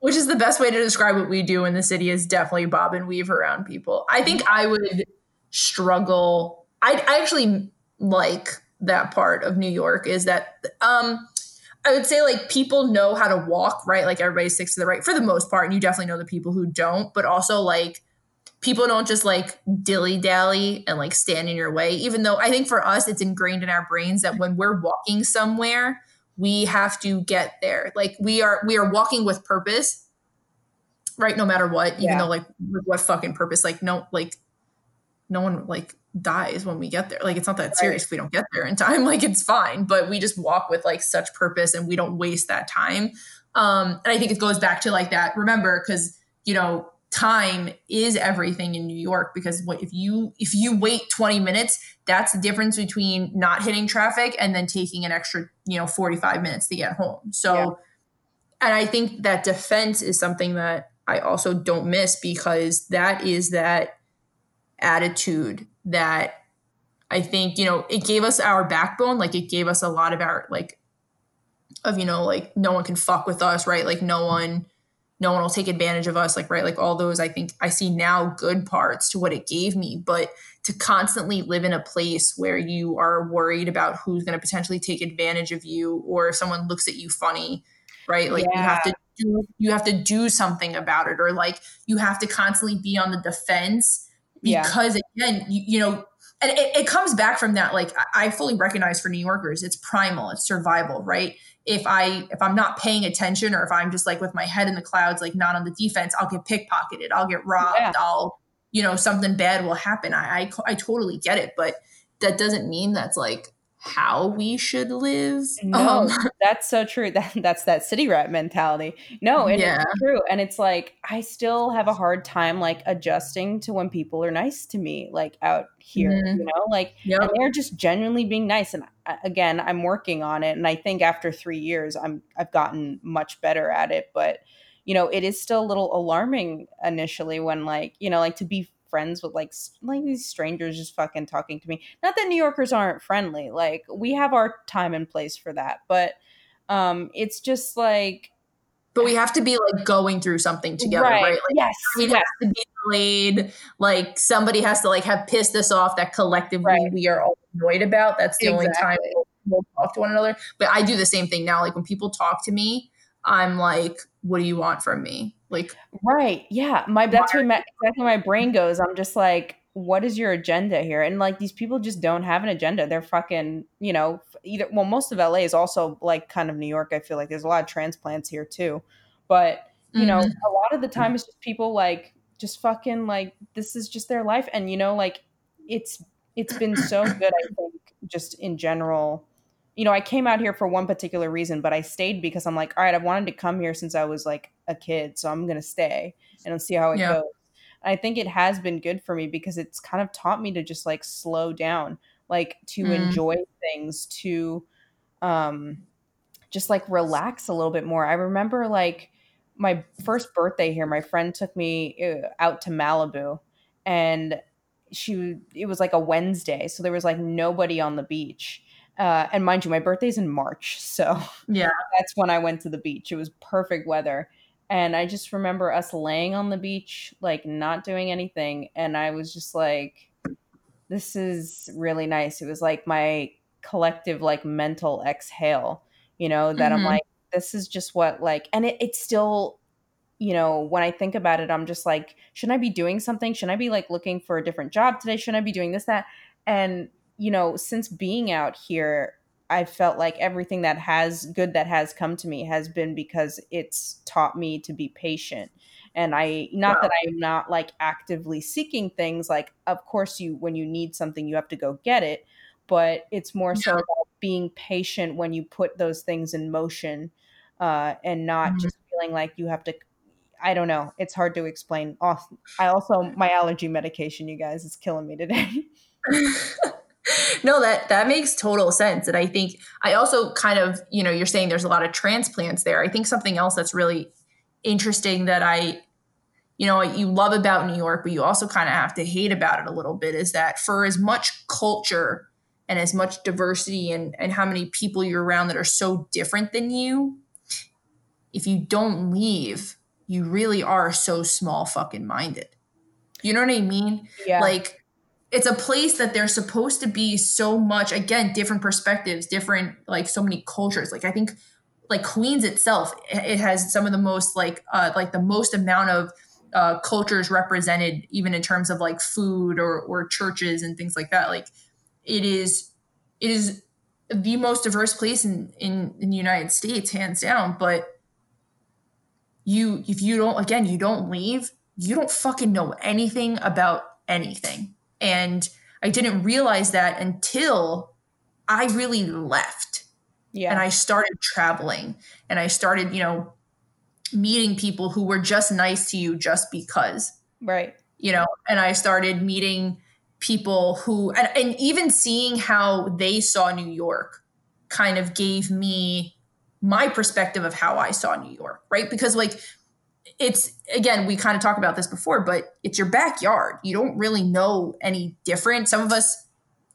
which is the best way to describe what we do in the city is definitely bob and weave around people. I think i would struggle i, I actually like that part of new york is that um I would say like people know how to walk, right? Like everybody sticks to the right for the most part. And you definitely know the people who don't, but also like people don't just like dilly dally and like stand in your way. Even though I think for us, it's ingrained in our brains that when we're walking somewhere, we have to get there. Like we are, we are walking with purpose, right? No matter what, even yeah. though like what fucking purpose, like no, like no one like dies when we get there. Like it's not that serious right. if we don't get there in time. Like it's fine, but we just walk with like such purpose and we don't waste that time. Um, and I think it goes back to like that. Remember, because you know, time is everything in New York. Because what if you if you wait 20 minutes, that's the difference between not hitting traffic and then taking an extra, you know, 45 minutes to get home. So, yeah. and I think that defense is something that I also don't miss because that is that attitude that I think, you know, it gave us our backbone. Like it gave us a lot of our like of, you know, like no one can fuck with us, right? Like no one no one will take advantage of us, like right, like all those I think I see now good parts to what it gave me. But to constantly live in a place where you are worried about who's gonna potentially take advantage of you or if someone looks at you funny, right? Like yeah. you have to do you have to do something about it, or like you have to constantly be on the defense because yeah. again you, you, know and it, it, comes back from that like i fully recognize for new yorkers it's primal it's survival right if i if i'm not paying attention or if i'm just like with my head in the clouds like not on the defense i'll get pickpocketed i'll get robbed yeah. i'll you know something bad will happen I, I i totally get it but that doesn't mean that's like how we should live. No, um, that's so true. That that's that city rat mentality. No, and yeah. it's true. And it's like I still have a hard time like adjusting to when people are nice to me, like out here. Mm-hmm. You know, like yep. and they're just genuinely being nice. And again, I'm working on it. And I think after three years, I'm I've gotten much better at it. But you know, it is still a little alarming initially when like you know, like to be friends with like like these strangers just fucking talking to me. Not that New Yorkers aren't friendly. Like we have our time and place for that, but um it's just like but we have to be like going through something together, right? right? Like, yes, we yes. have to be delayed. Like somebody has to like have pissed us off that collectively right. we are all annoyed about. That's the exactly. only time we'll talk to one another. But I do the same thing now. Like when people talk to me, I'm like, what do you want from me? Like, right. Yeah. My, that's what my, exactly my brain goes. I'm just like, what is your agenda here? And like, these people just don't have an agenda. They're fucking, you know, either, well, most of LA is also like kind of New York. I feel like there's a lot of transplants here too. But, you mm-hmm. know, a lot of the time it's just people like, just fucking like, this is just their life. And, you know, like, it's, it's been so good, I think, just in general you know, I came out here for one particular reason, but I stayed because I'm like, all right, I've wanted to come here since I was like a kid, so I'm gonna stay and I'll see how it yeah. goes. And I think it has been good for me because it's kind of taught me to just like slow down, like to mm. enjoy things, to um just like relax a little bit more. I remember like my first birthday here, my friend took me uh, out to Malibu and she it was like a Wednesday, so there was like nobody on the beach uh, and mind you, my birthday's in March. So yeah, that's when I went to the beach. It was perfect weather. And I just remember us laying on the beach, like not doing anything. And I was just like, this is really nice. It was like my collective, like mental exhale, you know, that mm-hmm. I'm like, this is just what, like, and it, it's still, you know, when I think about it, I'm just like, shouldn't I be doing something? Shouldn't I be like looking for a different job today? Shouldn't I be doing this, that? And you know, since being out here, I felt like everything that has good that has come to me has been because it's taught me to be patient. And I not wow. that I'm not like actively seeking things like of course you when you need something you have to go get it, but it's more yeah. so about being patient when you put those things in motion uh, and not mm-hmm. just feeling like you have to I don't know. It's hard to explain. I also my allergy medication, you guys, is killing me today. no, that that makes total sense. And I think I also kind of, you know, you're saying there's a lot of transplants there. I think something else that's really interesting that I, you know, you love about New York, but you also kind of have to hate about it a little bit is that for as much culture and as much diversity and, and how many people you're around that are so different than you, if you don't leave, you really are so small fucking minded. You know what I mean? Yeah. Like it's a place that there's supposed to be so much again different perspectives different like so many cultures. Like i think like queens itself it has some of the most like uh like the most amount of uh cultures represented even in terms of like food or or churches and things like that. Like it is it is the most diverse place in in, in the united states hands down. But you if you don't again you don't leave you don't fucking know anything about anything and I didn't realize that until I really left. Yeah. And I started traveling and I started, you know, meeting people who were just nice to you just because. Right. You know, and I started meeting people who, and, and even seeing how they saw New York kind of gave me my perspective of how I saw New York, right? Because, like, it's again, we kind of talked about this before, but it's your backyard. You don't really know any different. Some of us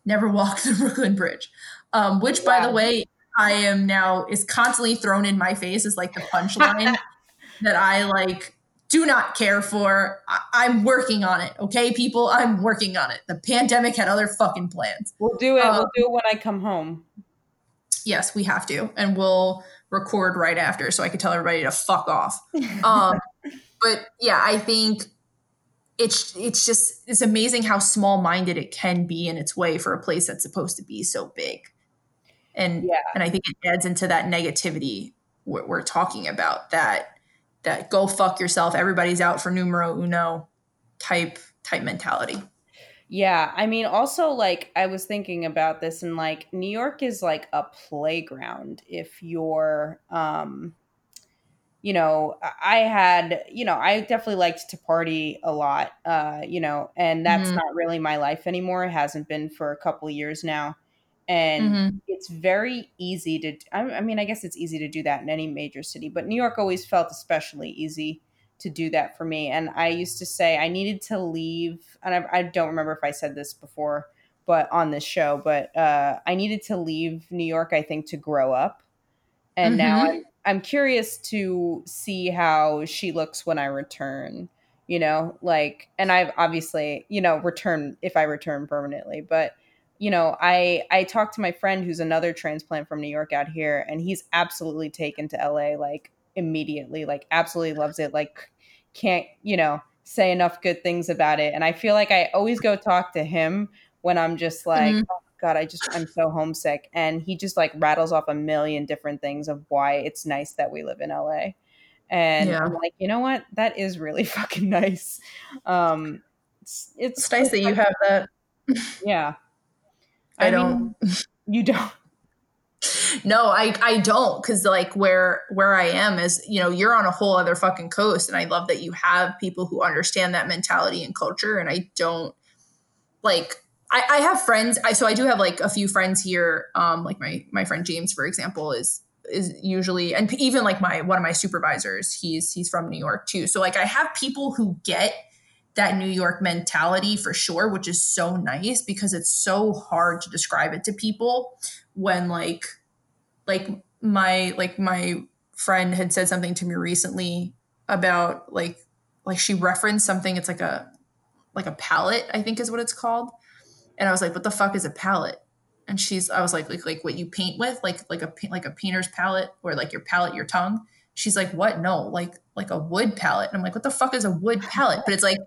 never walked the Brooklyn Bridge, um, which, yeah. by the way, I am now is constantly thrown in my face as like the punchline that I like do not care for. I- am working on it. Okay, people, I'm working on it. The pandemic had other fucking plans. We'll do it. Um, we'll do it when I come home. Yes, we have to, and we'll record right after so I could tell everybody to fuck off. Um, but yeah, I think it's it's just it's amazing how small minded it can be in its way for a place that's supposed to be so big. And yeah. and I think it adds into that negativity we're, we're talking about that that go fuck yourself. Everybody's out for numero uno type type mentality. Yeah, I mean also like I was thinking about this and like New York is like a playground if you're um you know, I had, you know, I definitely liked to party a lot, uh, you know, and that's mm-hmm. not really my life anymore. It hasn't been for a couple years now. And mm-hmm. it's very easy to, I, I mean, I guess it's easy to do that in any major city, but New York always felt especially easy to do that for me. And I used to say I needed to leave, and I, I don't remember if I said this before, but on this show, but uh, I needed to leave New York, I think, to grow up. And mm-hmm. now I'm I'm curious to see how she looks when I return. You know, like, and I've obviously, you know, return if I return permanently, but you know, I I talked to my friend who's another transplant from New York out here, and he's absolutely taken to LA like immediately, like absolutely loves it, like can't you know say enough good things about it. And I feel like I always go talk to him when I'm just like, mm-hmm. oh, God, I just I'm so homesick. And he just like rattles off a million different things of why it's nice that we live in LA. And yeah. I'm like, you know what? That is really fucking nice. Um it's it's, it's nice that you have that. Yeah. I, I don't mean, you don't no i i don't because like where where i am is you know you're on a whole other fucking coast and i love that you have people who understand that mentality and culture and i don't like I, I have friends. I so I do have like a few friends here. Um, like my my friend James, for example, is is usually and even like my one of my supervisors. He's he's from New York too. So like I have people who get that New York mentality for sure, which is so nice because it's so hard to describe it to people when like like my like my friend had said something to me recently about like like she referenced something it's like a like a palette i think is what it's called and I was like, what the fuck is a palette? And she's, I was like, like, like what you paint with, like, like a, like a painter's palette or like your palate, your tongue. She's like, what? No, like, like a wood pallet. And I'm like, what the fuck is a wood pallet? But it's like,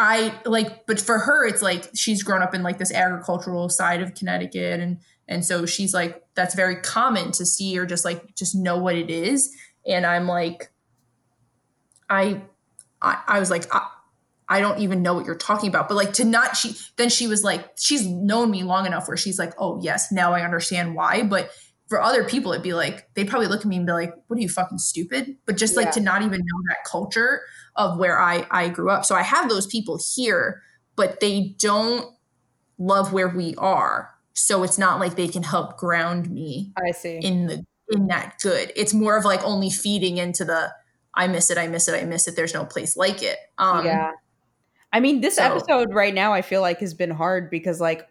I like, but for her, it's like she's grown up in like this agricultural side of Connecticut, and and so she's like, that's very common to see or just like just know what it is. And I'm like, I, I, I was like, I, I don't even know what you're talking about. But like to not she then she was like, she's known me long enough where she's like, oh yes, now I understand why. But for other people, it'd be like, they'd probably look at me and be like, what are you fucking stupid? But just like yeah. to not even know that culture of where I I grew up. So I have those people here, but they don't love where we are. So it's not like they can help ground me I see in the in that good. It's more of like only feeding into the I miss it, I miss it, I miss it. There's no place like it. Um, yeah. I mean, this so, episode right now, I feel like has been hard because like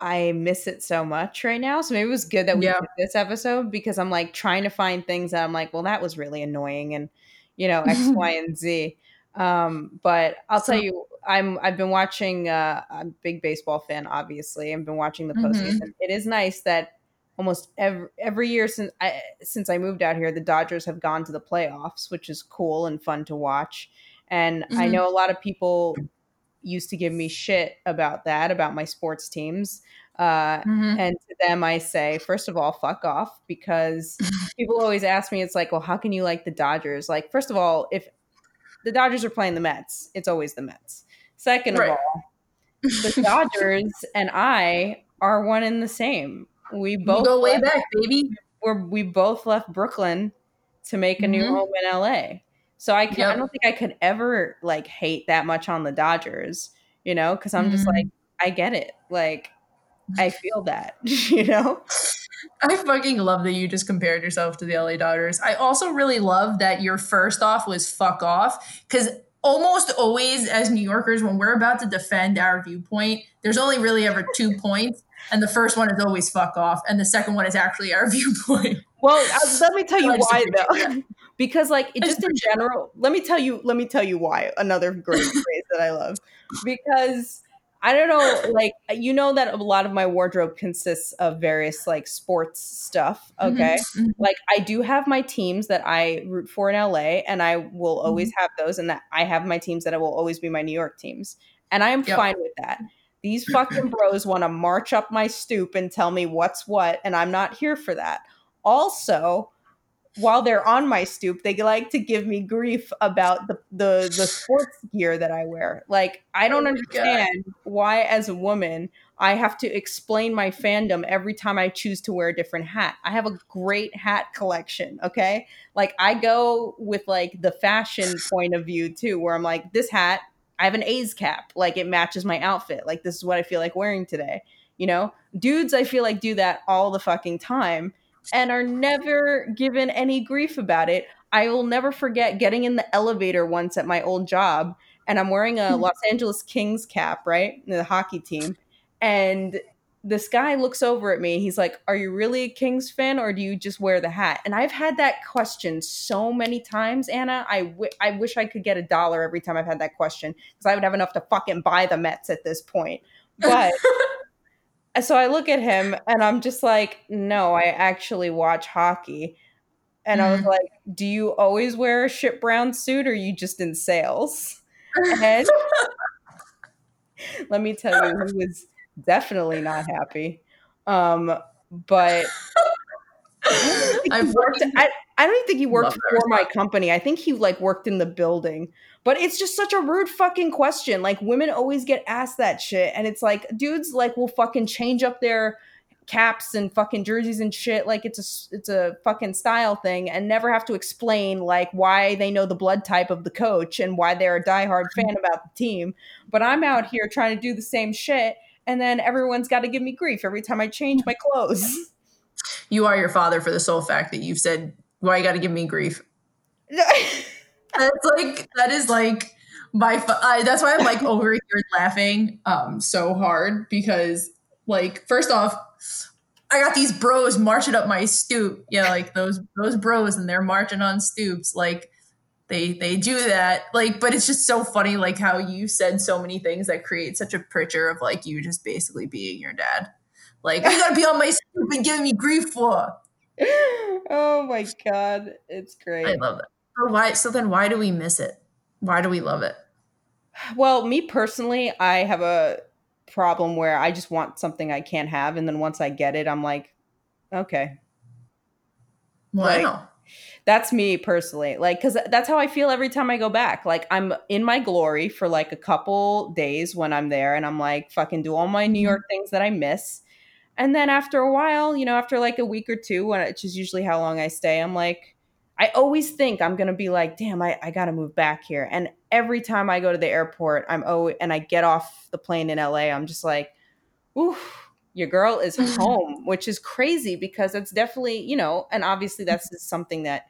I miss it so much right now. So maybe it was good that we yeah. did this episode because I'm like trying to find things that I'm like, well, that was really annoying, and you know, X, Y, and Z. Um, but I'll so, tell you, I'm I've been watching. Uh, I'm a big baseball fan, obviously. I've been watching the postseason. Mm-hmm. It is nice that almost every every year since I since I moved out here, the Dodgers have gone to the playoffs, which is cool and fun to watch. And mm-hmm. I know a lot of people used to give me shit about that, about my sports teams. Uh, mm-hmm. And to them, I say, first of all, fuck off, because people always ask me, it's like, well, how can you like the Dodgers? Like, first of all, if the Dodgers are playing the Mets, it's always the Mets. Second right. of all, the Dodgers and I are one and the same. We both go way back, baby. We're, we both left Brooklyn to make a mm-hmm. new home in LA. So I can, yep. I don't think I could ever like hate that much on the Dodgers, you know, because I'm mm-hmm. just like I get it, like I feel that, you know. I fucking love that you just compared yourself to the LA Dodgers. I also really love that your first off was fuck off because almost always as New Yorkers, when we're about to defend our viewpoint, there's only really ever two points. And the first one is always fuck off, and the second one is actually our viewpoint. Well, let me tell you why though. because like it just in general, let me tell you, let me tell you why. Another great phrase that I love. Because I don't know, like you know that a lot of my wardrobe consists of various like sports stuff. Mm-hmm, okay. Mm-hmm. Like I do have my teams that I root for in LA and I will always mm-hmm. have those and that I have my teams that will always be my New York teams. And I am yep. fine with that. These fucking bros want to march up my stoop and tell me what's what, and I'm not here for that. Also, while they're on my stoop, they like to give me grief about the the, the sports gear that I wear. Like, I don't oh understand God. why, as a woman, I have to explain my fandom every time I choose to wear a different hat. I have a great hat collection, okay? Like, I go with like the fashion point of view too, where I'm like, this hat, I have an A's cap, like it matches my outfit. Like, this is what I feel like wearing today. You know, dudes, I feel like do that all the fucking time and are never given any grief about it. I will never forget getting in the elevator once at my old job, and I'm wearing a hmm. Los Angeles Kings cap, right? The hockey team. And this guy looks over at me. He's like, Are you really a Kings fan or do you just wear the hat? And I've had that question so many times, Anna. I, w- I wish I could get a dollar every time I've had that question because I would have enough to fucking buy the Mets at this point. But so I look at him and I'm just like, no, I actually watch hockey. And. I was mm-hmm. like, do you always wear a ship brown suit or you just in sales? And let me tell you, he was definitely not happy. Um, but I've worked, I, I don't even think he worked for my company. I think he like worked in the building. But it's just such a rude fucking question. Like women always get asked that shit, and it's like dudes like will fucking change up their caps and fucking jerseys and shit like it's a it's a fucking style thing and never have to explain like why they know the blood type of the coach and why they're a diehard fan about the team. But I'm out here trying to do the same shit and then everyone's got to give me grief every time I change my clothes. You are your father for the sole fact that you've said why you got to give me grief. that's like that is like my I, that's why I'm like over here laughing um so hard because like first off I got these bros marching up my stoop. Yeah, like those those bros and they're marching on stoops like they they do that like but it's just so funny like how you said so many things that create such a picture of like you just basically being your dad like you gotta be on my stoop and giving me grief for oh my god it's great i love it so why? So then, why do we miss it? Why do we love it? Well, me personally, I have a problem where I just want something I can't have, and then once I get it, I'm like, okay. Wow. Like, that's me personally. Like, cause that's how I feel every time I go back. Like, I'm in my glory for like a couple days when I'm there, and I'm like, fucking do all my New mm-hmm. York things that I miss. And then after a while, you know, after like a week or two, which is usually how long I stay, I'm like, I always think I'm gonna be like, damn, I, I gotta move back here. And every time I go to the airport, I'm oh and I get off the plane in LA, I'm just like, oof, your girl is home, which is crazy because it's definitely, you know, and obviously that's something that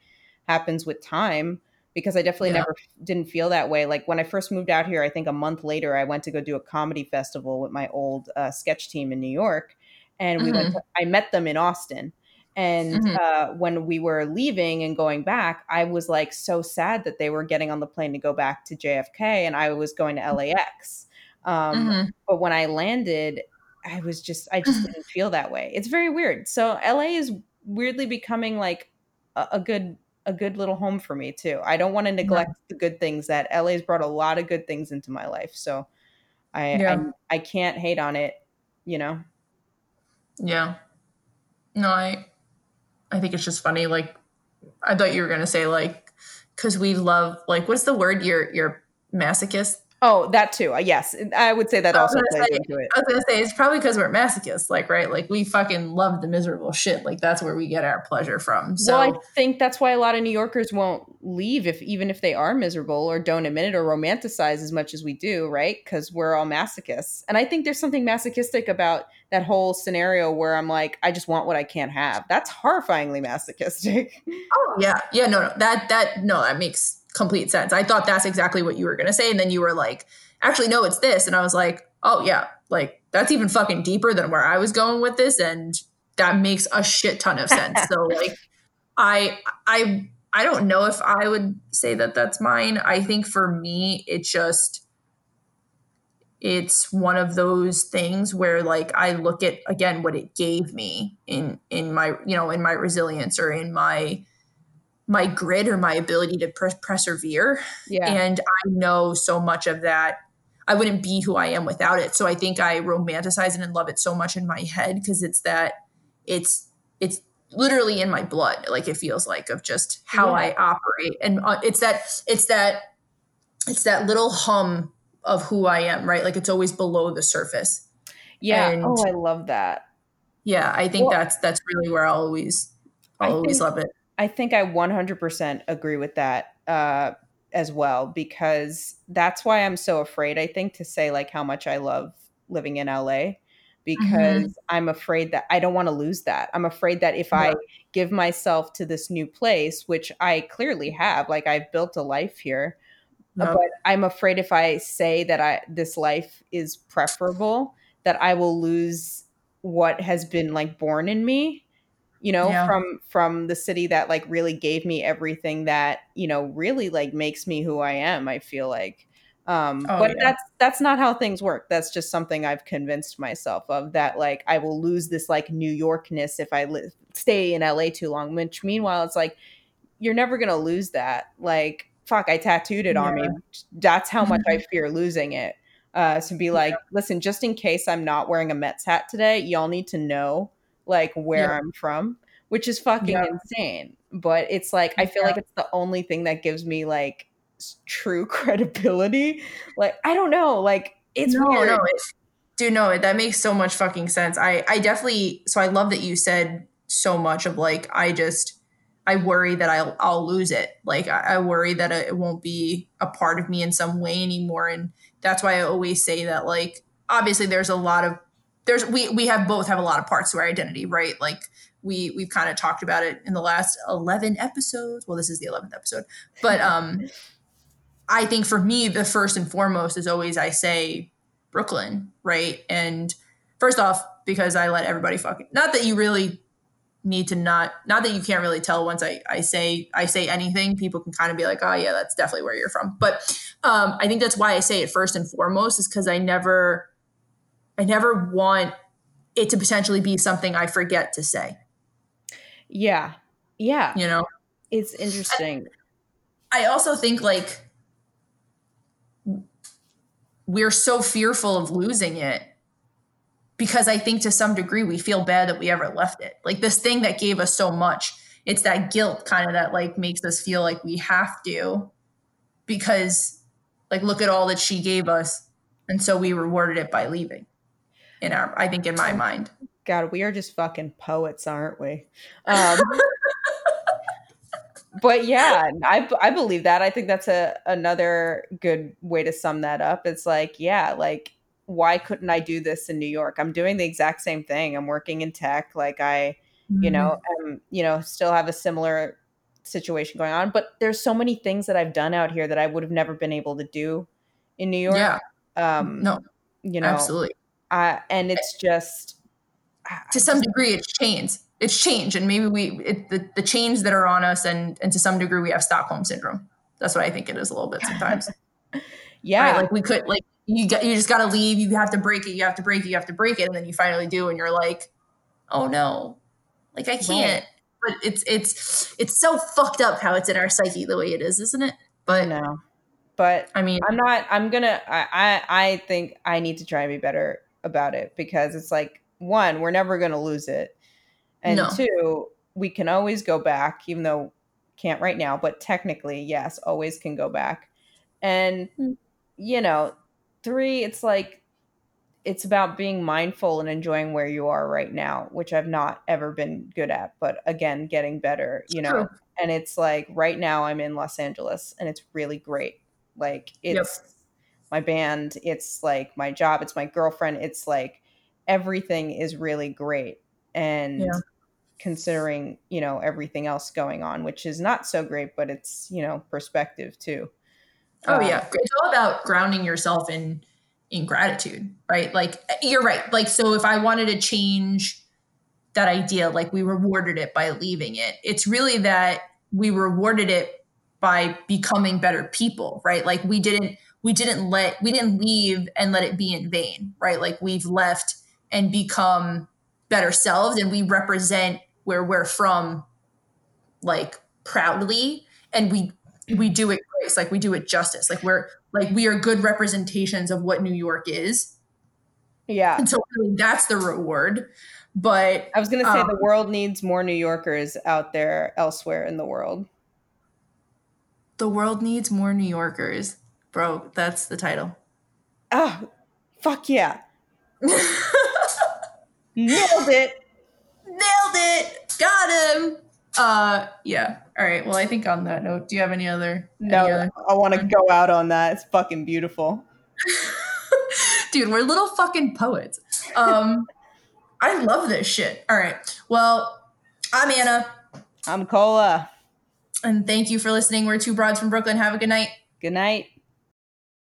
happens with time because I definitely yeah. never didn't feel that way. Like when I first moved out here, I think a month later, I went to go do a comedy festival with my old uh, sketch team in New York, and we mm-hmm. went. To, I met them in Austin. And mm-hmm. uh, when we were leaving and going back, I was like so sad that they were getting on the plane to go back to JFK, and I was going to LAX. Um, mm-hmm. But when I landed, I was just I just didn't feel that way. It's very weird. So LA is weirdly becoming like a, a good a good little home for me too. I don't want to neglect yeah. the good things that LA's brought a lot of good things into my life. So I, yeah. I I can't hate on it, you know. Yeah. No, I I think it's just funny like I thought you were to say like cuz we love like what's the word you're you're masochist Oh, that too. Uh, yes, I would say that also plays say, into it. I was gonna say it's probably because we're masochists, like right, like we fucking love the miserable shit. Like that's where we get our pleasure from. So well, I think that's why a lot of New Yorkers won't leave if even if they are miserable or don't admit it or romanticize as much as we do, right? Because we're all masochists, and I think there's something masochistic about that whole scenario where I'm like, I just want what I can't have. That's horrifyingly masochistic. Oh yeah, yeah, no, no, that that no, that makes complete sense. I thought that's exactly what you were going to say. And then you were like, actually, no, it's this. And I was like, oh, yeah, like that's even fucking deeper than where I was going with this. And that makes a shit ton of sense. so, like, I, I, I don't know if I would say that that's mine. I think for me, it just, it's one of those things where like i look at again what it gave me in in my you know in my resilience or in my my grit or my ability to per- persevere. Yeah. And I know so much of that. I wouldn't be who I am without it. So I think I romanticize it and love it so much in my head because it's that it's it's literally in my blood. Like it feels like of just how yeah. I operate, and uh, it's that it's that it's that little hum of who I am. Right, like it's always below the surface. Yeah. And oh, I love that. Yeah, I think well, that's that's really where I'll always I'll always think, love it. I think I 100% agree with that uh, as well because that's why I'm so afraid. I think to say like how much I love living in LA because mm-hmm. I'm afraid that I don't want to lose that. I'm afraid that if yeah. I give myself to this new place, which I clearly have, like I've built a life here, but I'm afraid if I say that I this life is preferable, that I will lose what has been like born in me you know yeah. from from the city that like really gave me everything that you know really like makes me who i am i feel like um oh, but yeah. that's that's not how things work that's just something i've convinced myself of that like i will lose this like new yorkness if i live stay in la too long which meanwhile it's like you're never gonna lose that like fuck i tattooed it yeah. on me that's how much i fear losing it uh to be like listen just in case i'm not wearing a mets hat today y'all need to know like where yeah. I'm from, which is fucking yeah. insane. But it's like I feel yeah. like it's the only thing that gives me like true credibility. Like I don't know, like it's no, weird. no, it, dude, no, that makes so much fucking sense. I I definitely so I love that you said so much of like I just I worry that I'll I'll lose it. Like I, I worry that it won't be a part of me in some way anymore, and that's why I always say that like obviously there's a lot of there's we we have both have a lot of parts to our identity, right? Like we we've kind of talked about it in the last 11 episodes. Well, this is the 11th episode. But um I think for me the first and foremost is always I say Brooklyn, right? And first off because I let everybody fucking not that you really need to not not that you can't really tell once I, I say I say anything people can kind of be like oh yeah that's definitely where you're from but um, I think that's why I say it first and foremost is because I never I never want it to potentially be something I forget to say. Yeah. Yeah. You know, it's interesting. I, I also think like we're so fearful of losing it because I think to some degree we feel bad that we ever left it. Like this thing that gave us so much, it's that guilt kind of that like makes us feel like we have to because like look at all that she gave us and so we rewarded it by leaving in our I think in my mind. God, we are just fucking poets, aren't we? Um, but yeah, I I believe that. I think that's a another good way to sum that up. It's like, yeah, like why couldn't I do this in New York? I'm doing the exact same thing. I'm working in tech. Like I, mm-hmm. you know, am, you know, still have a similar situation going on. But there's so many things that I've done out here that I would have never been able to do in New York. Yeah. Um, No, you know, absolutely. Uh, and it's just To some degree, it's change. It's change, and maybe we it, the the change that are on us, and and to some degree, we have Stockholm syndrome. That's what I think it is a little bit sometimes. yeah, right? Like we could like you got you just got to leave. You have to break it. You have to break it. You have to break it, and then you finally do, and you're like, oh no, like I can't. But it's it's it's so fucked up how it's in our psyche the way it is, isn't it? But no But I mean, I'm not. I'm gonna. I, I. I think I need to try and be better about it because it's like one, we're never gonna lose it, and No. two, we can always go back, even though can't right now. But technically, yes, always can go back, and Hmm. you know, three, it's like it's about being mindful and enjoying where you are right now, which I've not ever been good at. But again, getting better, you know. True. And it's like right now I'm in Los Angeles, and it's really great. Like it's my band, it's like my job, it's my girlfriend, it's like everything is really great. And Yeah. considering, you know, everything else going on, which is not so great, but it's, you know, perspective too. Oh Um, yeah, it's all about grounding yourself in in gratitude, right? Like you're right. Like so, if I wanted to change that idea, like we rewarded it by leaving it, it's really that we rewarded it by becoming better people, right? Like we didn't we didn't let we didn't leave and let it be in vain, right? Like we've left and become better selves, and we represent where we're from, like proudly, and we we do it grace like we do it justice like we're like we are good representations of what new york is Yeah. and so really that's the reward but I was going to say Um, the world needs more New Yorkers out there elsewhere in the world. the world needs more new yorkers bro that's the title. Ah, fuck yeah. Nailed it. nailed it. Got him. Uh yeah. All right. Well i think on that note do you have any other No, any other- I want to go out on that. It's fucking beautiful. dude we're little fucking poets. Um i love this shit. All right. Well i'm anna. I'm Cola. and thank you for listening. We're two broads from brooklyn. Have a good night. Good night.